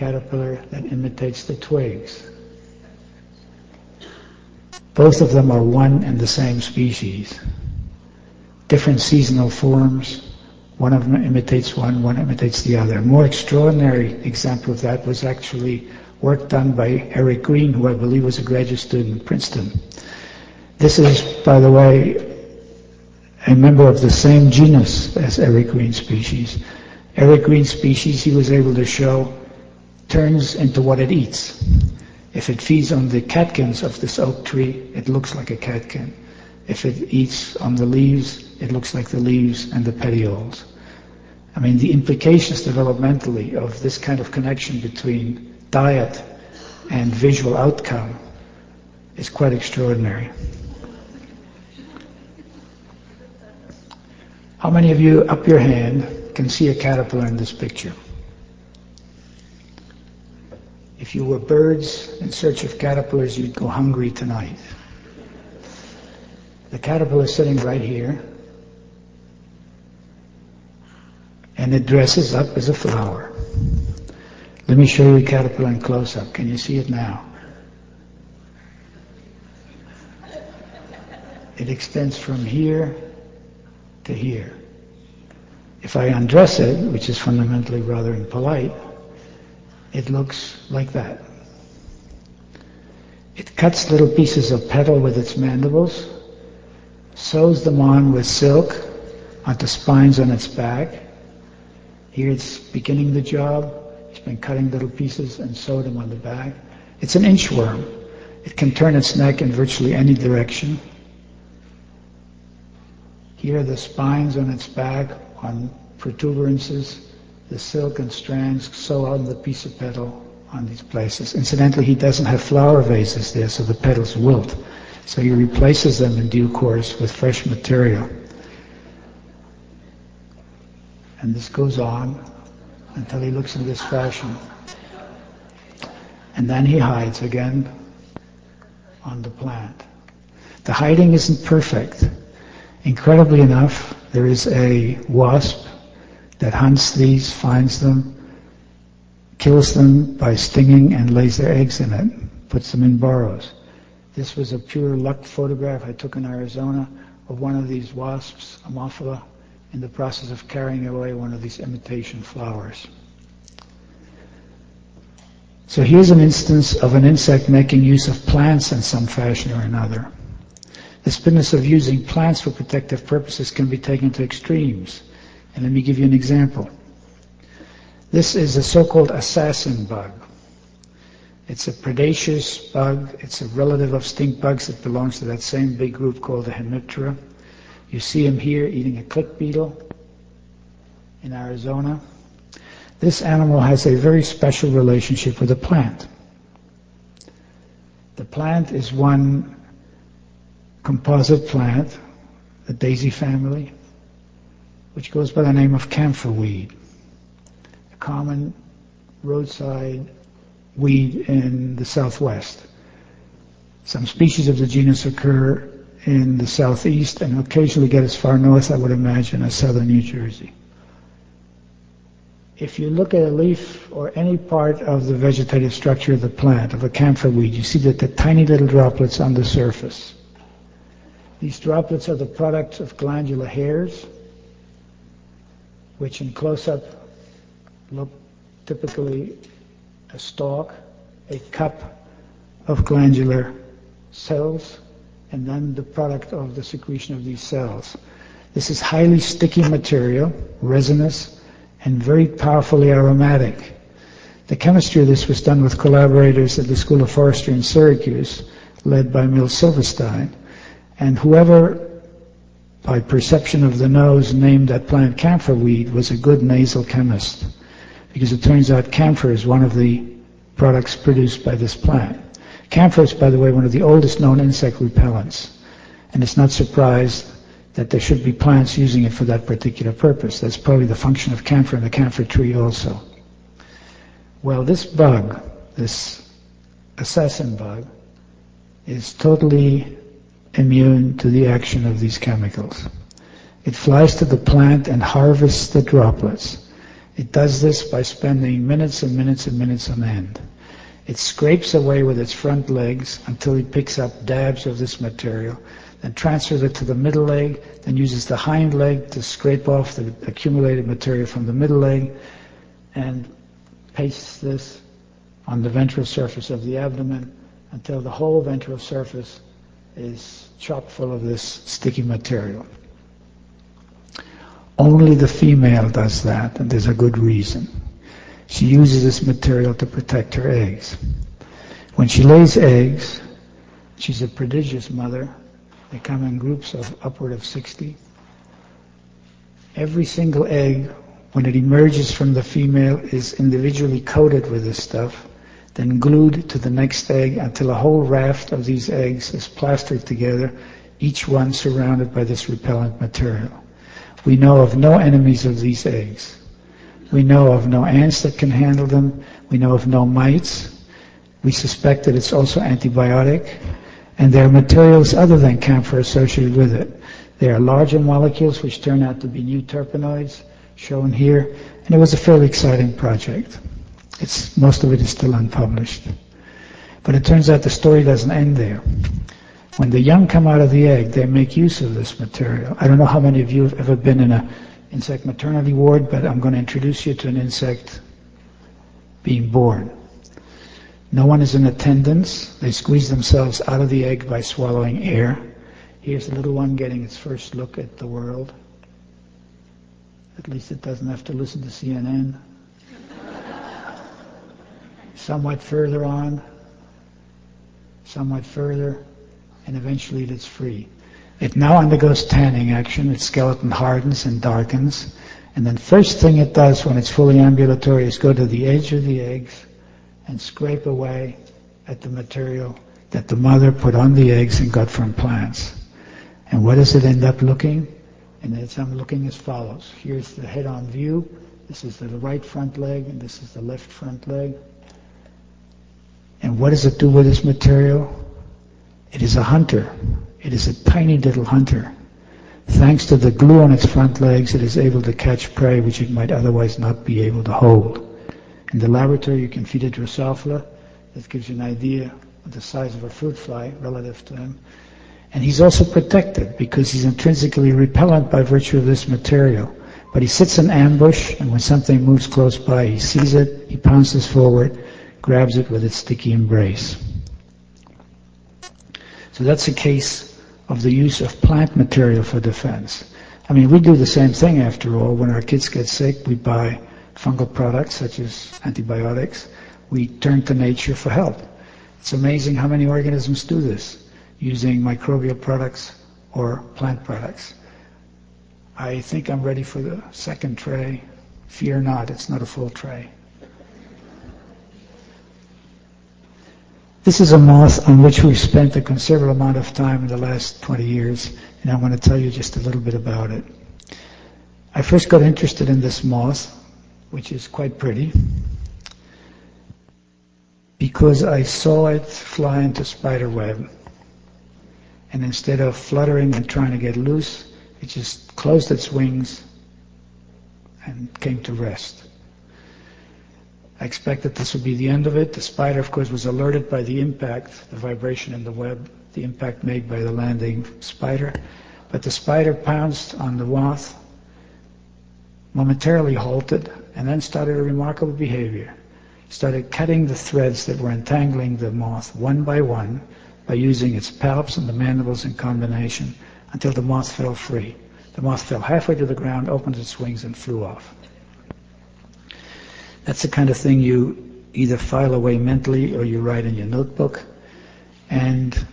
Speaker 2: caterpillar that imitates the twigs. Both of them are one and the same species. Different seasonal forms. One of them imitates one, one imitates the other. A more extraordinary example of that was actually work done by Erick Greene, who I believe was a graduate student at Princeton. This is, by the way, a member of the same genus as Erick Greene species. Erick Greene species, he was able to show, turns into what it eats. If it feeds on the catkins of this oak tree, it looks like a catkin. If it eats on the leaves, it looks like the leaves and the petioles. I mean, the implications developmentally of this kind of connection between diet and visual outcome is quite extraordinary. How many of you, up your hand, can see a caterpillar in this picture? If you were birds in search of caterpillars, you'd go hungry tonight. The caterpillar is sitting right here, and it dresses up as a flower. Let me show you a caterpillar in close up. Can you see it now? It extends from here to here. If I undress it, which is fundamentally rather impolite, it looks like that. It cuts little pieces of petal with its mandibles, sews them on with silk onto spines on its back. Here it's beginning the job. It's been cutting little pieces and sewed them on the back. It's an inchworm. It can turn its neck in virtually any direction. Here are the spines on its back on protuberances the silk and strands sew on the piece of petal on these places. Incidentally, he doesn't have flower vases there, so the petals wilt. So he replaces them in due course with fresh material. And this goes on until he looks in this fashion. And then he hides again on the plant. The hiding isn't perfect. Incredibly enough, there is a wasp that hunts these, finds them, kills them by stinging and lays their eggs in it, puts them in burrows. This was a pure luck photograph I took in Arizona of one of these wasps, Ammophila, in the process of carrying away one of these imitation flowers. So here's an instance of an insect making use of plants in some fashion or another. This business of using plants for protective purposes can be taken to extremes. And let me give you an example. This is a so-called assassin bug. It's a predaceous bug. It's a relative of stink bugs that belongs to that same big group called the Hemiptera. You see him here eating a click beetle in Arizona. This animal has a very special relationship with a plant. The plant is one composite plant, the daisy family which goes by the name of camphor weed, a common roadside weed in the southwest. Some species of the genus occur in the southeast and occasionally get as far north, I would imagine, as southern New Jersey. If you look at a leaf or any part of the vegetative structure of the plant, of a camphor weed, you see that the tiny little droplets on the surface. These droplets are the product of glandular hairs which in close-up look typically a stalk, a cup of glandular cells, and then the product of the secretion of these cells. This is highly sticky material, resinous, and very powerfully aromatic. The chemistry of this was done with collaborators at the School of Forestry in Syracuse, led by Mill Silverstein. And whoever by perception of the nose, named that plant camphor weed, was a good nasal chemist. Because it turns out camphor is one of the products produced by this plant. Camphor is, by the way, one of the oldest known insect repellents. And it's not surprised that there should be plants using it for that particular purpose. That's probably the function of camphor and the camphor tree also. Well, this bug, this assassin bug, is totally immune to the action of these chemicals. It flies to the plant and harvests the droplets. It does this by spending minutes and minutes and minutes on end. It scrapes away with its front legs until it picks up dabs of this material, then transfers it to the middle leg, then uses the hind leg to scrape off the accumulated material from the middle leg, and pastes this on the ventral surface of the abdomen until the whole ventral surface is chock full of this sticky material. Only the female does that, and there's a good reason. She uses this material to protect her eggs. When she lays eggs, she's a prodigious mother. They come in groups of upward of 60. Every single egg, when it emerges from the female, is individually coated with this stuff, then glued to the next egg until a whole raft of these eggs is plastered together, each one surrounded by this repellent material. We know of no enemies of these eggs. We know of no ants that can handle them. We know of no mites. We suspect that it's also antibiotic. And there are materials other than camphor associated with it. There are larger molecules which turn out to be new terpenoids, shown here. And it was a fairly exciting project. It's, most of it is still unpublished. But it turns out the story doesn't end there. When the young come out of the egg, they make use of this material. I don't know how many of you have ever been in an insect maternity ward, but I'm going to introduce you to an insect being born. No one is in attendance. They squeeze themselves out of the egg by swallowing air. Here's the little one getting its first look at the world. At least it doesn't have to listen to CNN. Somewhat further on, somewhat further, and eventually it is free. It now undergoes tanning action. Its skeleton hardens and darkens. And then first thing it does when it's fully ambulatory is go to the edge of the eggs and scrape away at the material that the mother put on the eggs and got from plants. And what does it end up looking? And it's I'm looking as follows. Here's the head-on view. This is the right front leg, and this is the left front leg. And what does it do with this material? It is a hunter. It is a tiny little hunter. Thanks to the glue on its front legs, it is able to catch prey which it might otherwise not be able to hold. In the laboratory, you can feed it Drosophila. That gives you an idea of the size of a fruit fly relative to him. And he's also protected because he's intrinsically repellent by virtue of this material. But he sits in ambush, and when something moves close by, he sees it, he pounces forward, grabs it with its sticky embrace. So that's a case of the use of plant material for defense. I mean, we do the same thing after all. When our kids get sick, we buy fungal products such as antibiotics. We turn to nature for help. It's amazing how many organisms do this using microbial products or plant products. I think I'm ready for the second tray. Fear not, it's not a full tray. This is a moth on which we've spent a considerable amount of time in the last 20 years, and I want to tell you just a little bit about it. I first got interested in this moth, which is quite pretty, because I saw it fly into spider web. And instead of fluttering and trying to get loose, it just closed its wings and came to rest. I expected this would be the end of it. The spider, of course, was alerted by the impact, the vibration in the web, the impact made by the landing spider. But the spider pounced on the moth, momentarily halted, and then started a remarkable behavior. Started cutting the threads that were entangling the moth one by one by using its palps and the mandibles in combination until the moth fell free. The moth fell halfway to the ground, opened its wings, and flew off. That's the kind of thing you either file away mentally or you write in your notebook. And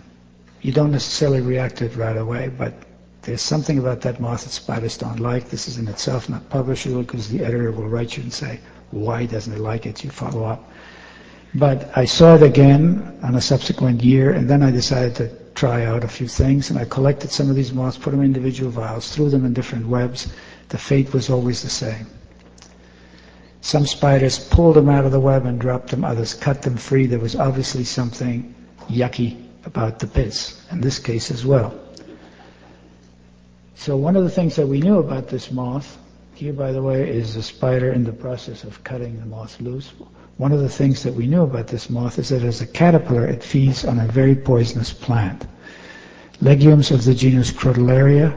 Speaker 2: you don't necessarily react to it right away, but there's something about that moth that spiders don't like. This is in itself not publishable because the editor will write you and say, why doesn't it like it? You follow up. But I saw it again on a subsequent year, and then I decided to try out a few things, and I collected some of these moths, put them in individual vials, threw them in different webs. The fate was always the same. Some spiders pulled them out of the web and dropped them, others cut them free. There was obviously something yucky about the pits, in this case as well. So one of the things that we knew about this moth, here by the way is a spider in the process of cutting the moth loose. One of the things that we knew about this moth is that as a caterpillar it feeds on a very poisonous plant. Legumes of the genus Crotalaria,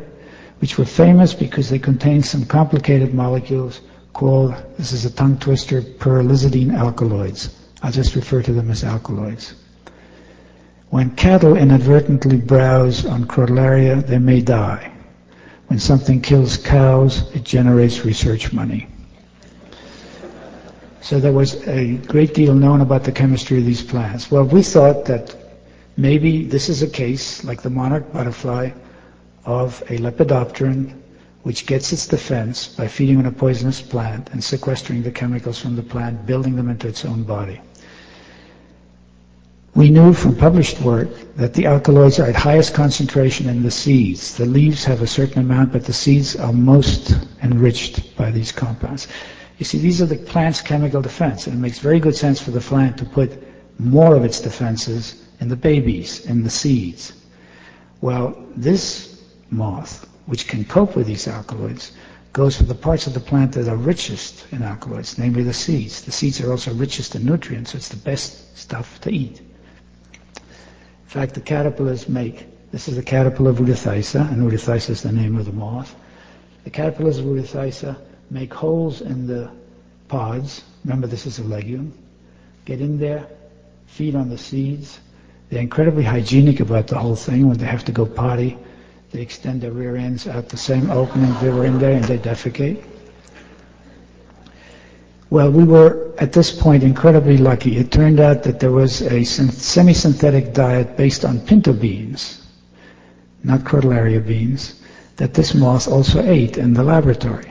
Speaker 2: which were famous because they contained some complicated molecules called, this is a tongue twister, pyrrolizidine alkaloids. I'll just refer to them as alkaloids. When cattle inadvertently browse on Crotalaria, they may die. When something kills cows, it generates research money. So there was a great deal known about the chemistry of these plants. Well, we thought that maybe this is a case, like the monarch butterfly, of a lepidopteran which gets its defense by feeding on a poisonous plant and sequestering the chemicals from the plant, building them into its own body. We knew from published work that the alkaloids are at highest concentration in the seeds. The leaves have a certain amount, but the seeds are most enriched by these compounds. You see, these are the plant's chemical defense, and it makes very good sense for the plant to put more of its defenses in the babies, in the seeds. Well, this moth, which can cope with these alkaloids, goes for the parts of the plant that are richest in alkaloids, namely the seeds. The seeds are also richest in nutrients, so it's the best stuff to eat. In fact, the caterpillars make, this is the caterpillar of Utetheisa, and Utetheisa is the name of the moth. The caterpillars of Utetheisa make holes in the pods. Remember, this is a legume. Get in there, feed on the seeds. They're incredibly hygienic about the whole thing. When they have to go potty, they extend their rear ends out the same opening they were in there and they defecate. Well, we were at this point incredibly lucky. It turned out that there was a semi-synthetic diet based on pinto beans, not crotalaria beans, that this moth also ate in the laboratory.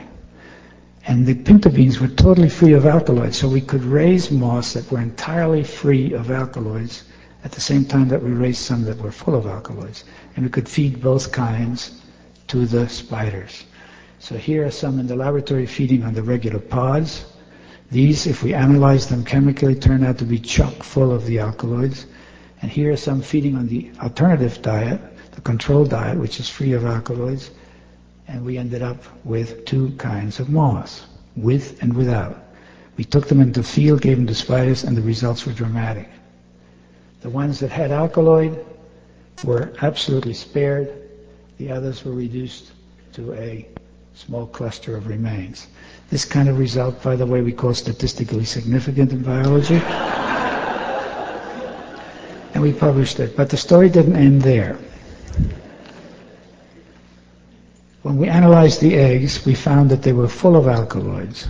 Speaker 2: And the pinto beans were totally free of alkaloids, so we could raise moths that were entirely free of alkaloids at the same time that we raised some that were full of alkaloids. And we could feed both kinds to the spiders. So here are some in the laboratory feeding on the regular pods. These, if we analyze them chemically, turn out to be chock full of the alkaloids. And here are some feeding on the alternative diet, the control diet, which is free of alkaloids. And we ended up with two kinds of moths, with and without. We took them into the field, gave them to spiders, and the results were dramatic. The ones that had alkaloid were absolutely spared. The others were reduced to a small cluster of remains. This kind of result, by the way, we call statistically significant in biology. (laughs) and we published it. But the story didn't end there. When we analyzed the eggs, we found that they were full of alkaloids,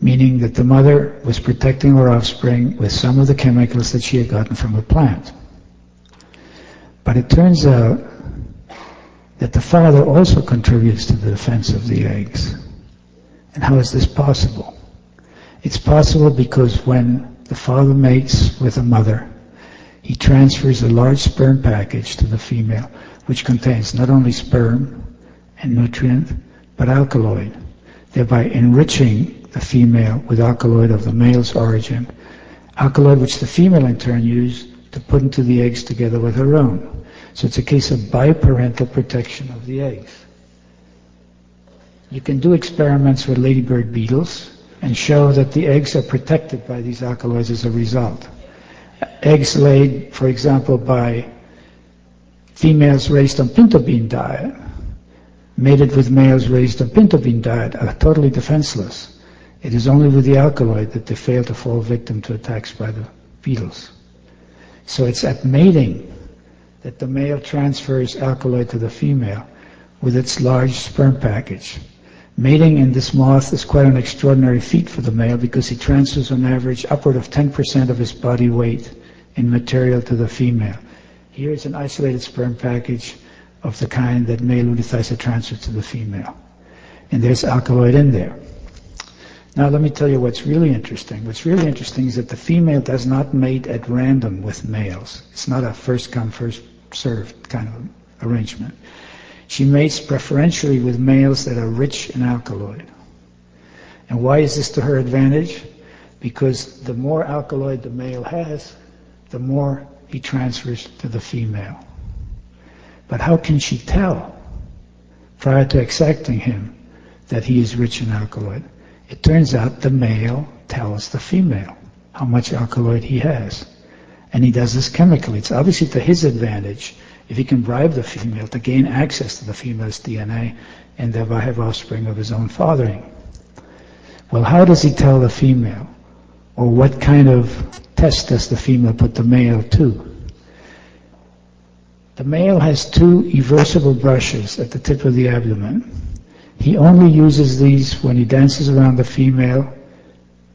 Speaker 2: meaning that the mother was protecting her offspring with some of the chemicals that she had gotten from a plant. But it turns out that the father also contributes to the defense of the eggs. And how is this possible? It's possible because when the father mates with a mother, he transfers a large sperm package to the female, which contains not only sperm and nutrient, but alkaloid, thereby enriching the female with alkaloid of the male's origin, alkaloid which the female in turn used to put into the eggs together with her own. So it's a case of biparental protection of the eggs. You can do experiments with ladybird beetles and show that the eggs are protected by these alkaloids as a result. Eggs laid, for example, by females raised on pinto bean diet, mated with males raised on pinto bean diet, are totally defenseless. It is only with the alkaloid that they fail to fall victim to attacks by the beetles. So it's at mating that the male transfers alkaloid to the female with its large sperm package. Mating in this moth is quite an extraordinary feat for the male because he transfers on average upward of 10% of his body weight in material to the female. Here is an isolated sperm package of the kind that male Utetheisa transfers to the female. And there's alkaloid in there. Now let me tell you what's really interesting. What's really interesting is that the female does not mate at random with males. It's not a first come, first served kind of arrangement. She mates preferentially with males that are rich in alkaloid. And why is this to her advantage? Because the more alkaloid the male has, the more he transfers to the female. But how can she tell prior to accepting him that he is rich in alkaloid? It turns out the male tells the female how much alkaloid he has. And he does this chemically. It's obviously to his advantage if he can bribe the female to gain access to the female's DNA and thereby have offspring of his own fathering. Well, how does he tell the female? Or what kind of test does the female put the male to? The male has two eversible brushes at the tip of the abdomen. He only uses these when he dances around the female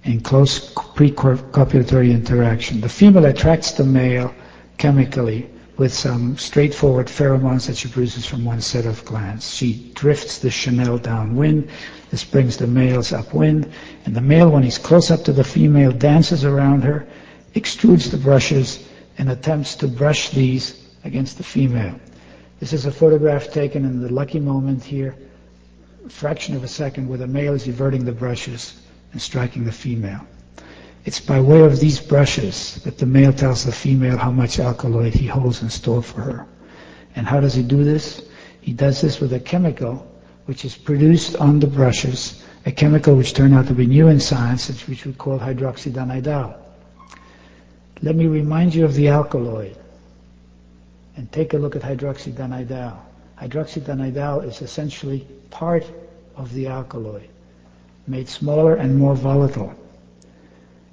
Speaker 2: in close pre-copulatory interaction. The female attracts the male chemically with some straightforward pheromones that she produces from one set of glands. She drifts the Chanel downwind. This brings the males upwind. And the male, when he's close up to the female, dances around her, extrudes the brushes, and attempts to brush these against the female. This is a photograph taken in the lucky moment here, fraction of a second, where the male is everting the brushes and striking the female. It's by way of these brushes that the male tells the female how much alkaloid he holds in store for her. And how does he do this? He does this with a chemical which is produced on the brushes, a chemical which turned out to be new in science, which we call hydroxydanaidal. Let me remind you of the alkaloid and take a look at hydroxydanaidal. Hydroxydanaidal is essentially part of the alkaloid, made smaller and more volatile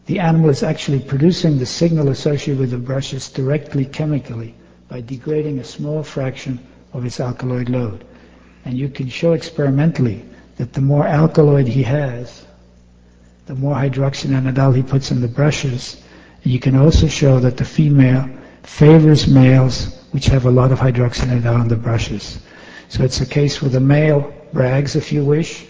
Speaker 2: the animal is actually producing the signal associated with the brushes directly chemically by degrading a small fraction of its alkaloid load. And you can show experimentally that the more alkaloid he has, the more hydroxydanaidal he puts in the brushes. And you can also show that the female favors males which have a lot of hydroxydanaidal in on the brushes. So it's a case where the male brags, if you wish,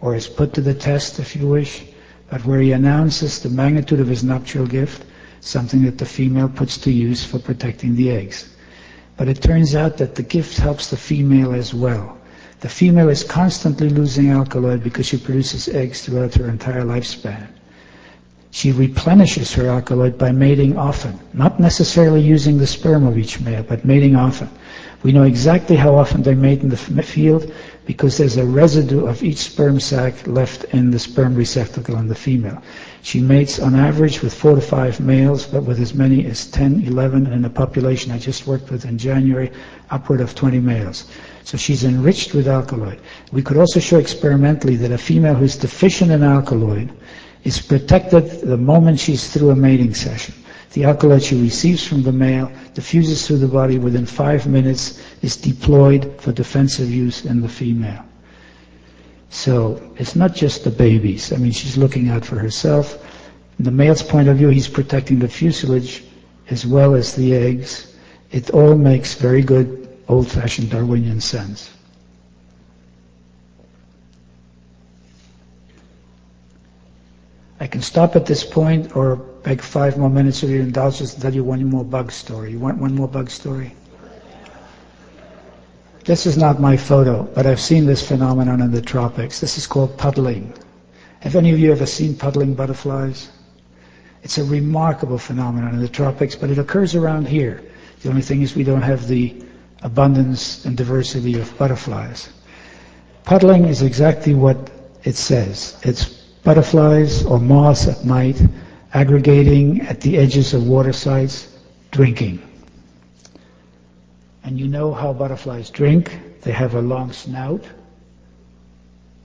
Speaker 2: or is put to the test, if you wish, but where he announces the magnitude of his nuptial gift, something that the female puts to use for protecting the eggs. But it turns out that the gift helps the female as well. The female is constantly losing alkaloid because she produces eggs throughout her entire lifespan. She replenishes her alkaloid by mating often, not necessarily using the sperm of each male, but mating often. We know exactly how often they mate in the field because there's a residue of each sperm sac left in the sperm receptacle in the female. She mates on average with four to five males, but with as many as 10, 11, and in a population I just worked with in January, upward of 20 males. So she's enriched with alkaloid. We could also show experimentally that a female who's deficient in alkaloid is protected the moment she's through a mating session. The alkaloid she receives from the male diffuses through the body within five minutes, is deployed for defensive use in the female. So it's not just the babies. I mean, she's looking out for herself. From the male's point of view, he's protecting the fuselage as well as the eggs. It all makes very good old-fashioned Darwinian sense. I can stop at this point or beg five more minutes of your indulgence and tell you one more bug story. You want one more bug story? This is not my photo, but I've seen this phenomenon in the tropics. This is called puddling. Have any of you ever seen puddling butterflies? It's a remarkable phenomenon in the tropics, but it occurs around here. The only thing is we don't have the abundance and diversity of butterflies. Puddling is exactly what it says. It's butterflies or moths at night aggregating at the edges of water sites, drinking. And you know how butterflies drink. They have a long snout,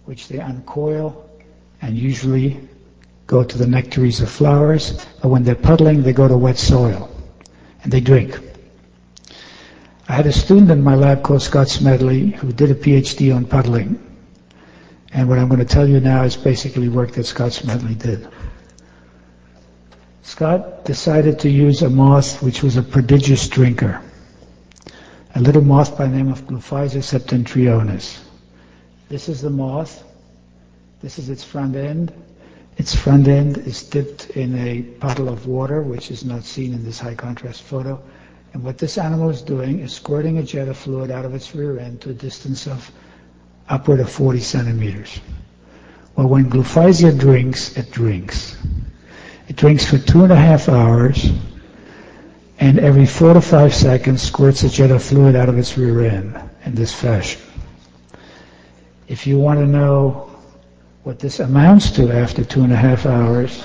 Speaker 2: which they uncoil and usually go to the nectaries of flowers. But when they're puddling, they go to wet soil and they drink. I had a student in my lab called Scott Smedley who did a PhD on puddling. And what I'm going to tell you now is basically work that Scott Smedley did. Scott decided to use a moth which was a prodigious drinker. A little moth by name of Gluphisia septentrionis. This is the moth. This is its front end. Its front end is dipped in a puddle of water, which is not seen in this high contrast photo. And what this animal is doing is squirting a jet of fluid out of its rear end to a distance of upward of 40 centimeters. Well, when Gluphisia drinks, it drinks. It drinks for two and a half hours, and every four to five seconds squirts a jet of fluid out of its rear end in this fashion. If you want to know what this amounts to after two and a half hours,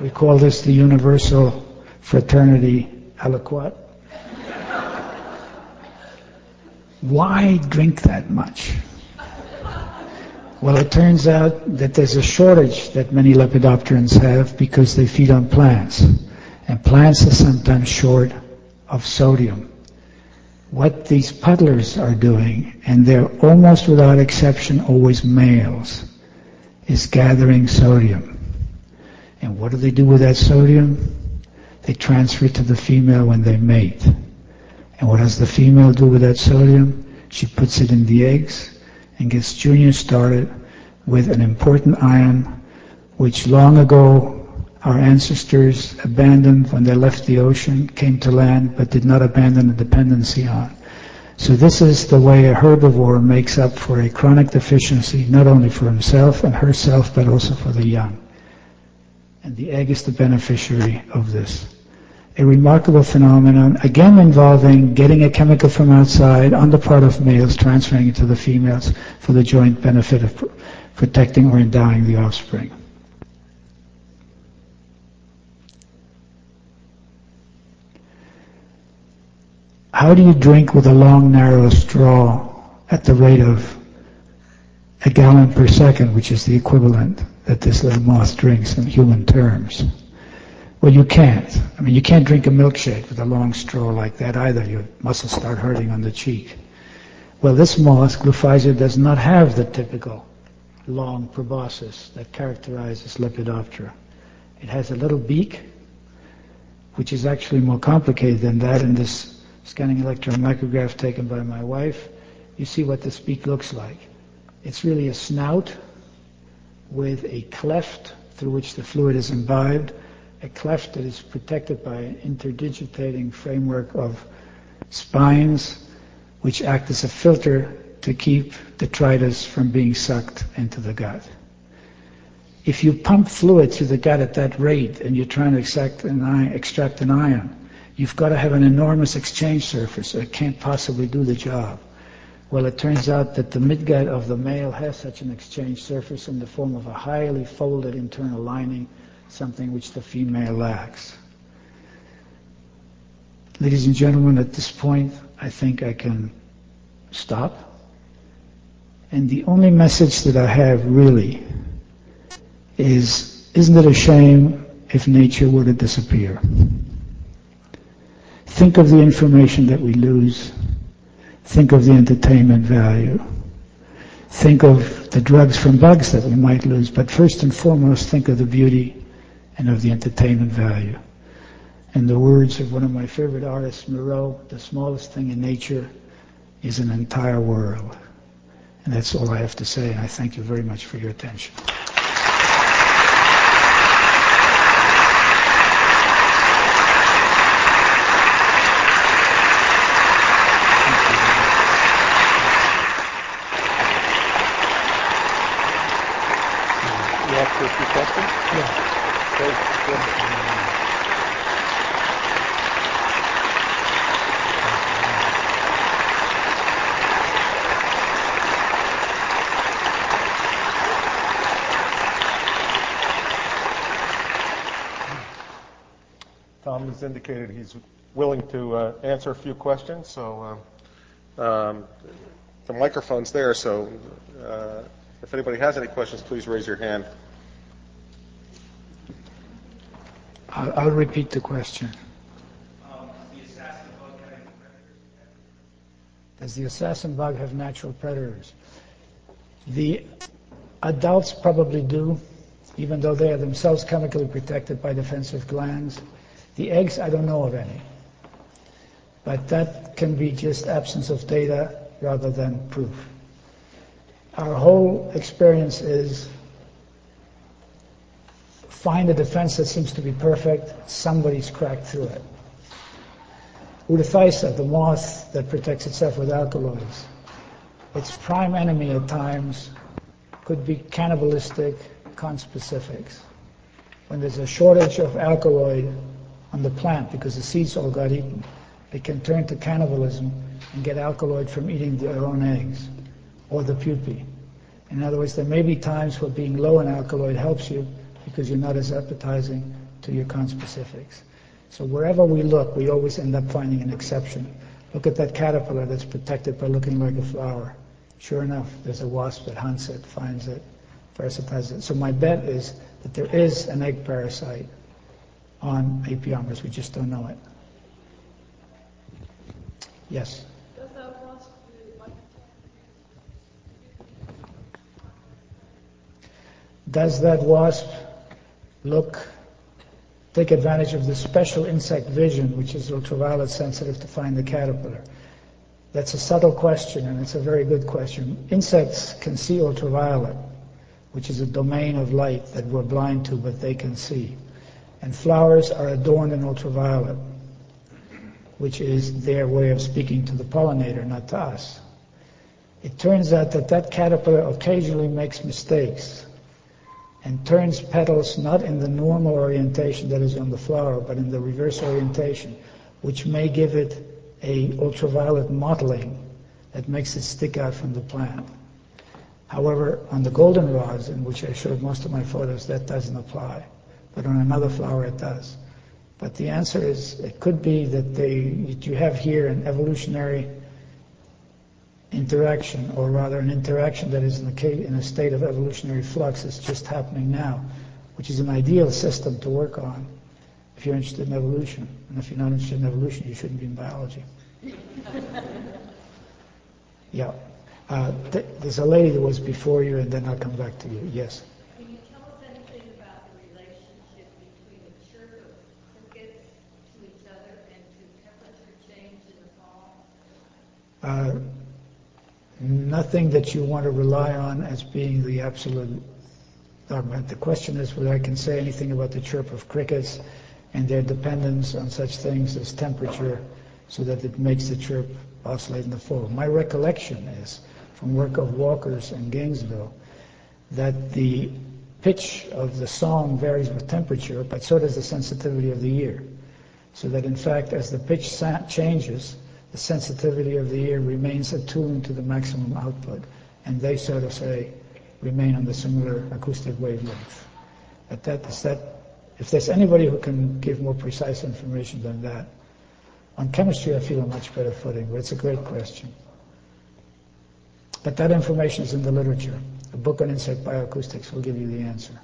Speaker 2: we call this the universal fraternity aliquot. Why drink that much? Well, it turns out that there's a shortage that many lepidopterans have because they feed on plants. And plants are sometimes short of sodium. What these puddlers are doing, and they're almost without exception always males, is gathering sodium. And what do they do with that sodium? They transfer it to the female when they mate. And what does the female do with that sodium? She puts it in the eggs and gets Junior started with an important ion which long ago our ancestors abandoned when they left the ocean, came to land, but did not abandon a dependency on. So this is the way a herbivore makes up for a chronic deficiency, not only for himself and herself, but also for the young. And the egg is the beneficiary of this. A remarkable phenomenon, again involving getting a chemical from outside on the part of males, transferring it to the females for the joint benefit of protecting or endowing the offspring. How do you drink with a long, narrow straw at the rate of a gallon per second, which is the equivalent that this little moth drinks in human terms? Well, you can't. I mean, you can't drink a milkshake with a long straw like that either. Your muscles start hurting on the cheek. Well, this moth, Gluphisia, does not have the typical long proboscis that characterizes Lepidoptera. It has a little beak, which is actually more complicated than that in this scanning electron micrograph taken by my wife, you see what the beak looks like. It's really a snout with a cleft through which the fluid is imbibed, a cleft that is protected by an interdigitating framework of spines which act as a filter to keep detritus from being sucked into the gut. If you pump fluid through the gut at that rate and you're trying to extract an ion, extract an ion You've got to have an enormous exchange surface it can't possibly do the job. Well, it turns out that the midgut of the male has such an exchange surface in the form of a highly folded internal lining, something which the female lacks. Ladies and gentlemen, at this point, I think I can stop. And the only message that I have really is, isn't it a shame if nature were to disappear? Think of the information that we lose. Think of the entertainment value. Think of the drugs from bugs that we might lose. But first and foremost, think of the beauty and of the entertainment value. In the words of one of my favorite artists, Moreau, the smallest thing in nature is an entire world. And that's all I have to say. And I thank you very much for your attention.
Speaker 1: Has indicated he's willing to uh, answer a few questions. So uh, um, the microphone's there. So uh, if anybody has any questions, please raise your hand.
Speaker 2: I'll, I'll repeat the question. Does the assassin bug have natural predators? The adults probably do, even though they are themselves chemically protected by defensive glands. The eggs, I don't know of any. But that can be just absence of data rather than proof. Our whole experience is find a defense that seems to be perfect, somebody's cracked through it. Utetheisa, the moth that protects itself with alkaloids, its prime enemy at times could be cannibalistic conspecifics. When there's a shortage of alkaloid on the plant because the seeds all got eaten, they can turn to cannibalism and get alkaloid from eating their own eggs or the pupae. In other words, there may be times where being low in alkaloid helps you because you're not as appetizing to your conspecifics. So wherever we look, we always end up finding an exception. Look at that caterpillar that's protected by looking like a flower. Sure enough, there's a wasp that hunts it, finds it, parasitizes it. So my bet is that there is an egg parasite on Apiomerus. We just don't know it. Yes? Does that wasp look, take advantage of the special insect vision, which is ultraviolet sensitive to find the caterpillar? That's a subtle question, and it's a very good question. Insects can see ultraviolet, which is a domain of light that we're blind to, but they can see. And flowers are adorned in ultraviolet, which is their way of speaking to the pollinator, not to us. It turns out that that caterpillar occasionally makes mistakes and turns petals not in the normal orientation that is on the flower, but in the reverse orientation, which may give it a ultraviolet mottling that makes it stick out from the plant. However, on the goldenrods, in which I showed most of my photos, that doesn't apply. But on another flower, it does. But the answer is, it could be that they, that you have here an evolutionary interaction, or rather an interaction that is in a, in a state of evolutionary flux. It's just happening now, which is an ideal system to work on if you're interested in evolution. And if you're not interested in evolution, you shouldn't be in biology. (laughs) yeah. Uh, th- there's a lady that was before you, and then I'll come back to you. Yes.
Speaker 3: Can you tell us anything about the relationship between the chirp of crickets to each other and to temperature change in the fall?
Speaker 2: Uh, nothing that you want to rely on as being the absolute dogma. The question is whether I can say anything about the chirp of crickets and their dependence on such things as temperature so that it makes the chirp oscillate in the fall. My recollection is from work of Walkers and Gainesville that the pitch of the song varies with temperature, but so does the sensitivity of the ear. So that in fact, as the pitch changes, the sensitivity of the ear remains attuned to the maximum output, and they sort of say remain on the similar acoustic wavelength. But that is that. If there's anybody who can give more precise information than that, on chemistry I feel a much better footing. But it's a great question. But that information is in the literature. A book on insect bioacoustics will give you the answer.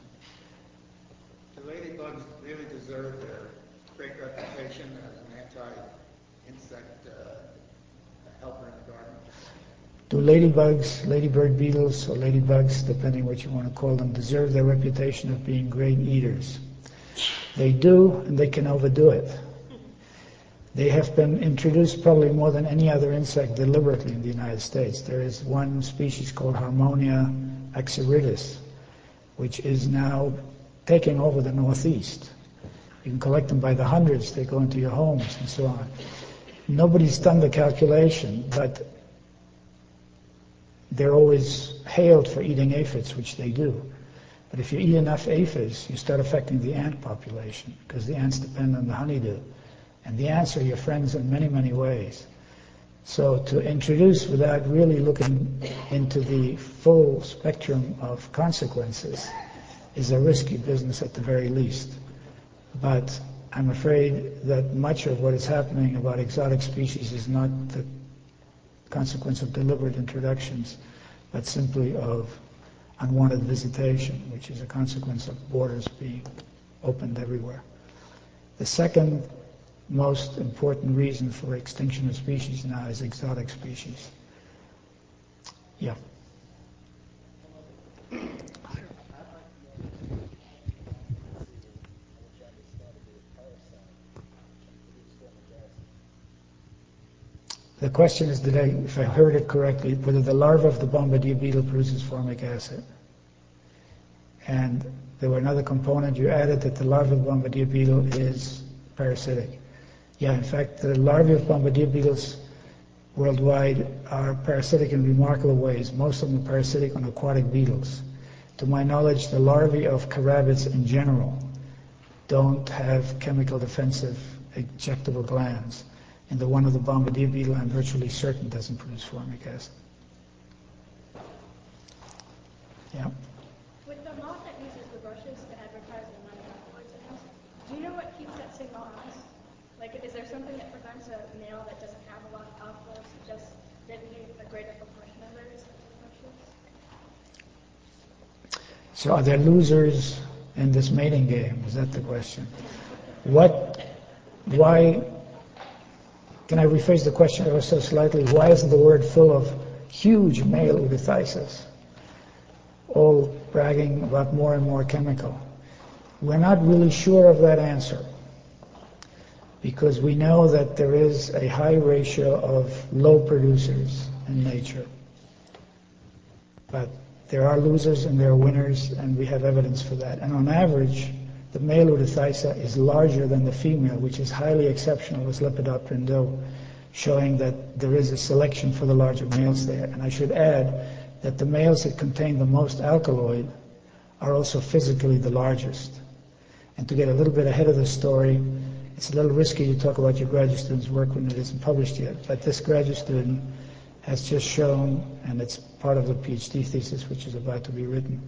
Speaker 4: Do ladybugs really deserve their great reputation as an anti-insect uh, helper in the garden?
Speaker 2: Do ladybugs, ladybird beetles, or ladybugs, depending what you want to call them, deserve their reputation of being great eaters? They do, and they can overdo it. They have been introduced probably more than any other insect deliberately in the United States. There is one species called Harmonia axyridis, which is now taking over the Northeast. You can collect them by the hundreds. They go into your homes and so on. Nobody's done the calculation, but they're always hailed for eating aphids, which they do. But if you eat enough aphids, you start affecting the ant population because the ants depend on the honeydew. And the ants are your friends in many, many ways. So to introduce without really looking into the full spectrum of consequences is a risky business at the very least. But I'm afraid that much of what is happening about exotic species is not the consequence of deliberate introductions, but simply of unwanted visitation, which is a consequence of borders being opened everywhere. The second most important reason for extinction of species now is exotic species. Yeah. The question is, did I, if I heard it correctly, whether the larva of the bombardier beetle produces formic acid. And there were another component you added that the larva of bombardier beetle is parasitic. Yeah, in fact, the larvae of bombardier beetles worldwide are parasitic in remarkable ways. Most of them are parasitic on aquatic beetles. To my knowledge, the larvae of carabids in general don't have chemical defensive ejectable glands. And the one of the bombardier beetle, I'm virtually certain doesn't produce formic acid. Yeah.
Speaker 5: With the moth that uses the brushes to advertise the non signals, do you know what keeps that signal on? Like, is there something that prevents a male that doesn't have a lot of alpha from just getting a greater proportion of those brushes?
Speaker 2: So are there losers in this mating game? Is that the question? What, why, can I rephrase the question ever so slightly? Why isn't the word full of huge male Utetheisas, all bragging about more and more chemical? We're not really sure of that answer because we know that there is a high ratio of low producers in nature. But there are losers and there are winners, and we have evidence for that. And on average, the male Utetheisa is larger than the female, which is highly exceptional as Lepidoptera indo, showing that there is a selection for the larger males there. And I should add that the males that contain the most alkaloid are also physically the largest. And to get a little bit ahead of the story, it's a little risky to talk about your graduate student's work when it isn't published yet, but this graduate student has just shown, and it's part of the PhD thesis which is about to be written,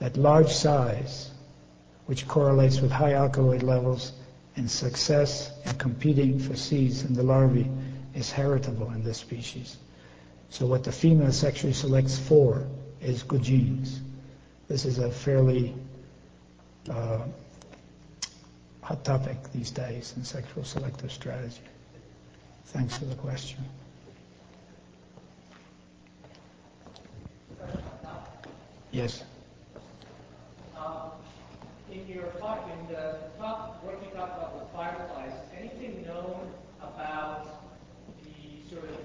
Speaker 2: that large size which correlates with high alkaloid levels and success in competing for seeds in the larvae is heritable in this species. So what the female sexually selects for is good genes. This is a fairly uh, hot topic these days in sexual selective strategy. Thanks for the question. Yes.
Speaker 6: In your talk, in the talk, what you talked about with fireflies, anything known about the sort of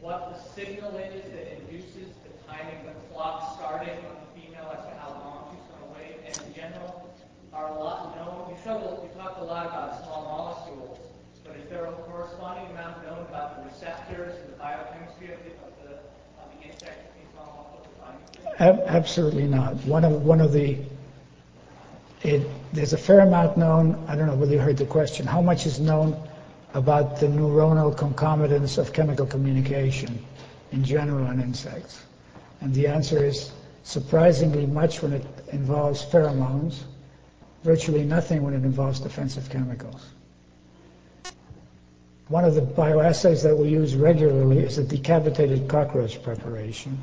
Speaker 6: what the signal is that induces the timing the clock starting on the female as to how long she's going to wait? And in general, are a lot known? You, showed, you talked a lot about small molecules, but is there a corresponding amount known about the receptors and the biochemistry of the, of the, of the insect?
Speaker 2: Absolutely not. One of one of the it, there's a fair amount known. I don't know whether you heard the question. How much is known about the neuronal concomitants of chemical communication in general in insects? And the answer is surprisingly much when it involves pheromones, virtually nothing when it involves defensive chemicals. One of the bioassays that we use regularly is a decapitated cockroach preparation,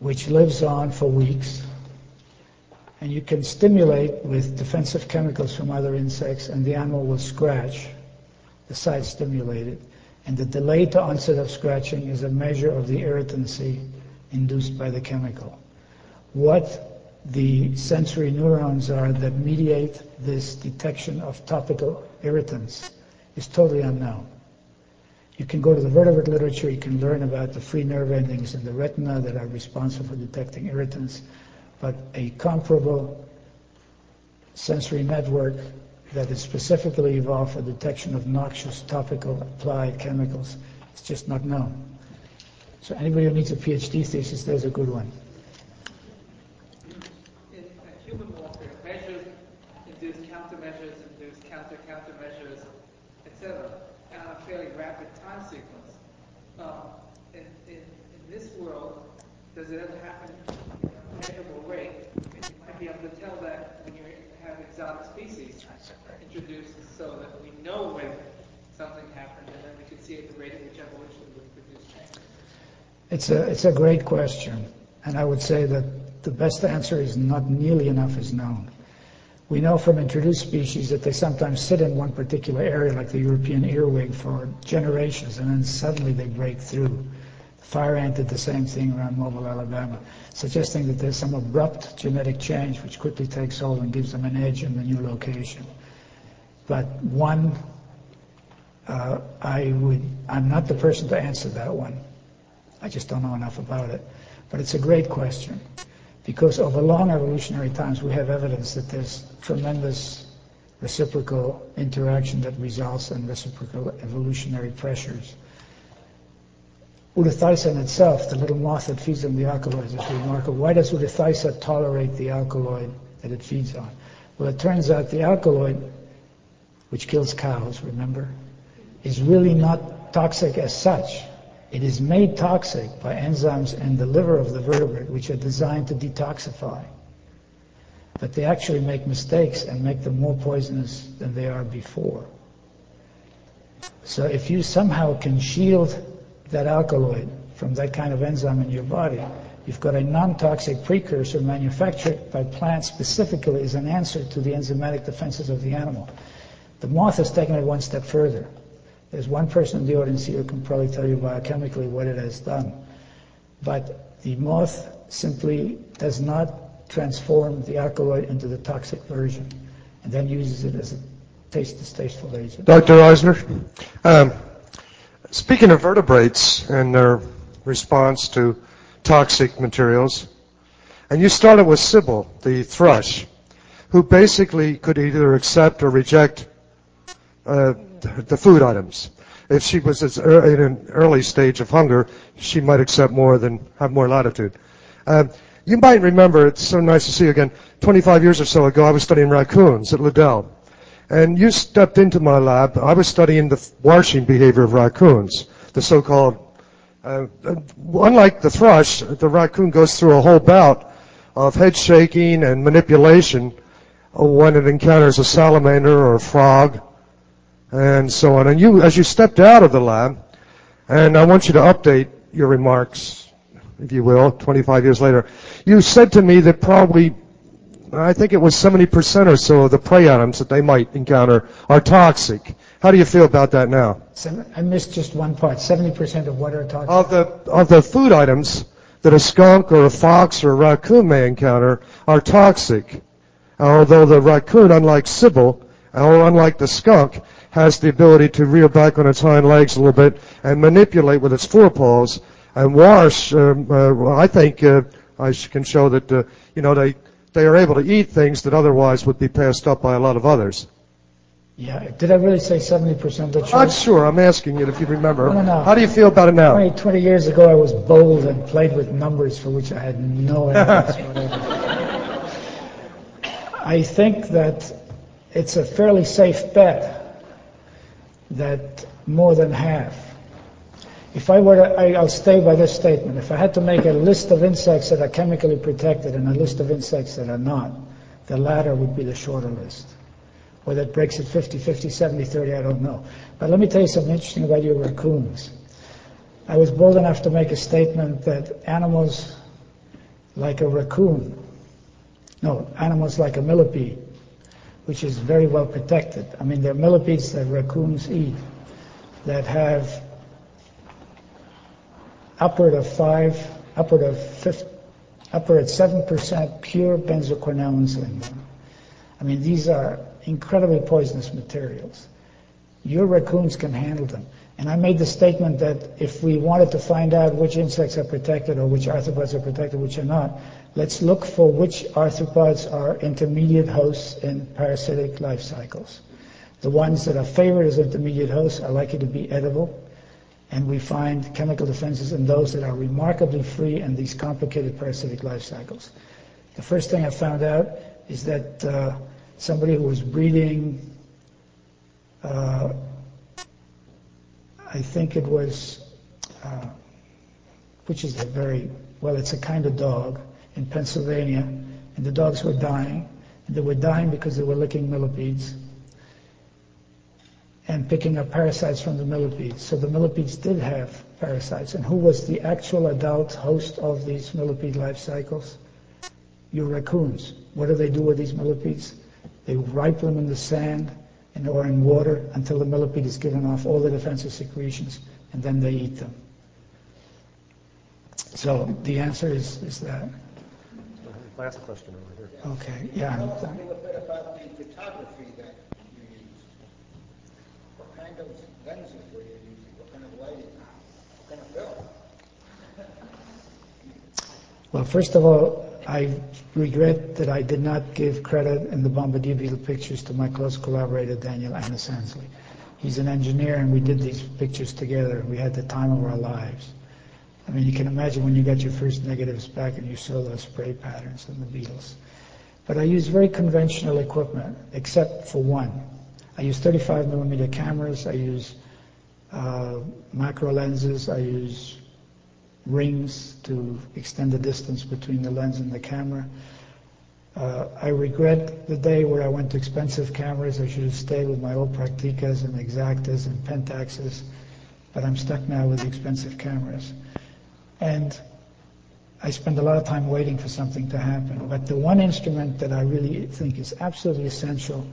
Speaker 2: which lives on for weeks and you can stimulate with defensive chemicals from other insects, and the animal will scratch the site stimulated. And the delay to onset of scratching is a measure of the irritancy induced by the chemical. What the sensory neurons are that mediate this detection of topical irritants is totally unknown. You can go to the vertebrate literature, you can learn about the free nerve endings in the retina that are responsible for detecting irritants but a comparable sensory network that is specifically evolved for detection of noxious topical applied chemicals is just not known. So anybody who needs a PhD thesis, there's a good one.
Speaker 6: In human warfare, measures countermeasures, counter-countermeasures, etc., and a fairly rapid time sequence. Um, in this world, does it ever happen measurable rate, and you might be able to tell that when you have exotic species introduced so that we know when something happened, and then we can see at the rate at which evolution would produce change.
Speaker 2: It's a, it's a great question, and I would say that the best answer is not nearly enough is known. We know from introduced species that they sometimes sit in one particular area, like the European earwig, for generations, and then suddenly they break through. Fire ant did the same thing around Mobile, Alabama, suggesting that there's some abrupt genetic change which quickly takes hold and gives them an edge in the new location. But one, uh, I would, I'm not the person to answer that one. I just don't know enough about it. But it's a great question because over long evolutionary times we have evidence that there's tremendous reciprocal interaction that results in reciprocal evolutionary pressures Utetheisa itself, the little moth that feeds on the alkaloids, is remarkable. Why does Utetheisa tolerate the alkaloid that it feeds on? Well, it turns out the alkaloid, which kills cows, remember, is really not toxic as such. It is made toxic by enzymes in the liver of the vertebrate, which are designed to detoxify. But they actually make mistakes and make them more poisonous than they are before. So if you somehow can shield that alkaloid from that kind of enzyme in your body, you've got a non-toxic precursor manufactured by plants specifically as an answer to the enzymatic defenses of the animal. The moth has taken it one step further. There's one person in the audience here who can probably tell you biochemically what it has done. But the moth simply does not transform the alkaloid into the toxic version and then uses it as a taste distasteful agent.
Speaker 7: Dr. Eisner, um, speaking of vertebrates and their response to toxic materials, and you started with Sybil, the thrush, who basically could either accept or reject uh, the food items. If she was in an early stage of hunger, she might accept more than have more latitude. Um, you might remember, it's so nice to see you again, 25 years or so ago, I was studying raccoons at Liddell. And you stepped into my lab. I was studying the washing behavior of raccoons, the so-called, uh, unlike the thrush, the raccoon goes through a whole bout of head shaking and manipulation when it encounters a salamander or a frog and so on. And you, as you stepped out of the lab, and I want you to update your remarks, if you will, 25 years later, you said to me that probably I think it was 70% or so of the prey items that they might encounter are toxic. How do you feel about that now?
Speaker 2: I missed just one part. 70% of what are toxic?
Speaker 7: Of the, of the food items that a skunk or a fox or a raccoon may encounter are toxic. Although the raccoon, unlike Sybil, or unlike the skunk, has the ability to rear back on its hind legs a little bit and manipulate with its forepaws and wash. Um, uh, I think uh, I can show that uh, you know they they are able to eat things that otherwise would be passed up by a lot of others.
Speaker 2: Yeah, did I really say 70% of
Speaker 7: Not sure. I'm asking you if you remember.
Speaker 2: No, no, no.
Speaker 7: How do you feel about it now?
Speaker 2: 20, 20 years ago, I was bold and played with numbers for which I had no (laughs) evidence whatever. I think that it's a fairly safe bet that more than half if I were to, I, will stay by this statement. If I had to make a list of insects that are chemically protected and a list of insects that are not, the latter would be the shorter list. Whether it breaks at 50, 50, 70, 30, I don't know. But let me tell you something interesting about your raccoons. I was bold enough to make a statement that animals like a raccoon, no, animals like a millipede, which is very well protected. I mean, there are millipedes that raccoons eat that have upward of five, upward of fifth, upward at seven percent pure benzoquinones in them. I mean, these are incredibly poisonous materials. Your raccoons can handle them. And I made the statement that if we wanted to find out which insects are protected or which arthropods are protected, which are not, let's look for which arthropods are intermediate hosts in parasitic life cycles. The ones that are favored as intermediate hosts are likely to be edible and we find chemical defenses in those that are remarkably free in these complicated parasitic life cycles. The first thing I found out is that uh, somebody who was breeding, uh, I think it was, uh, which is a very, well, it's a kind of dog in Pennsylvania, and the dogs were dying, and they were dying because they were licking millipedes and picking up parasites from the millipedes. So the millipedes did have parasites. And who was the actual adult host of these millipede life cycles? Your raccoons. What do they do with these millipedes? They ripen them in the sand and or in water until the millipede is given off all the defensive secretions, and then they eat them. So the answer is, is that.
Speaker 7: Last question over here.
Speaker 2: Okay, yeah.
Speaker 4: Tell us a little bit about the photography that kind of lenses were you using? What kind of lighting? What kind of film?
Speaker 2: Well, first of all, I regret that I did not give credit in the Bombardier Beetle pictures to my close collaborator, Daniel Aneshansley. He's an engineer, and we did these pictures together. We had the time of our lives. I mean, you can imagine when you got your first negatives back and you saw those spray patterns in the beetles. But I use very conventional equipment, except for one. I use 35 millimeter cameras. I use uh, macro lenses. I use rings to extend the distance between the lens and the camera. Uh, I regret the day where I went to expensive cameras. I should have stayed with my old Prakticas and Exaktas and Pentaxes, but I'm stuck now with expensive cameras. And I spend a lot of time waiting for something to happen. But the one instrument that I really think is absolutely essential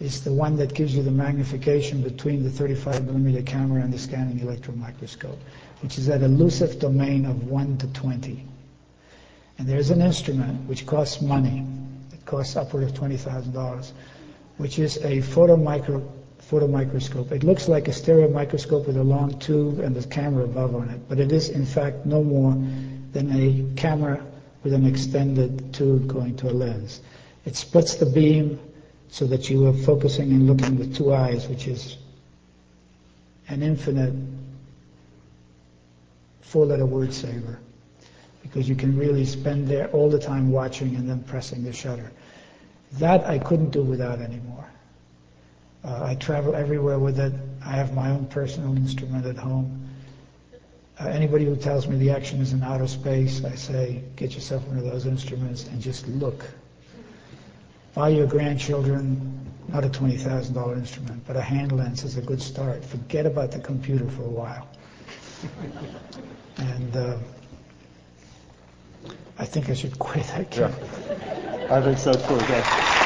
Speaker 2: is the one that gives you the magnification between the 35 millimeter camera and the scanning electron microscope, which is that elusive domain of 1 to 20. And there's an instrument which costs money. It costs upward of $20,000, which is a photomicro, photomicroscope. It looks like a stereo microscope with a long tube and the camera above on it, but it is in fact no more than a camera with an extended tube going to a lens. It splits the beam so that you are focusing and looking with two eyes, which is an infinite four-letter word saver because you can really spend there all the time watching and then pressing the shutter. That I couldn't do without anymore. Uh, I travel everywhere with it. I have my own personal instrument at home. Uh, anybody who tells me the action is in outer space, I say, get yourself one of those instruments and just look. Buy your grandchildren not a $20,000 instrument, but a hand lens is a good start. Forget about the computer for a while. and uh, I think I should quit. I can't.
Speaker 1: I think so too.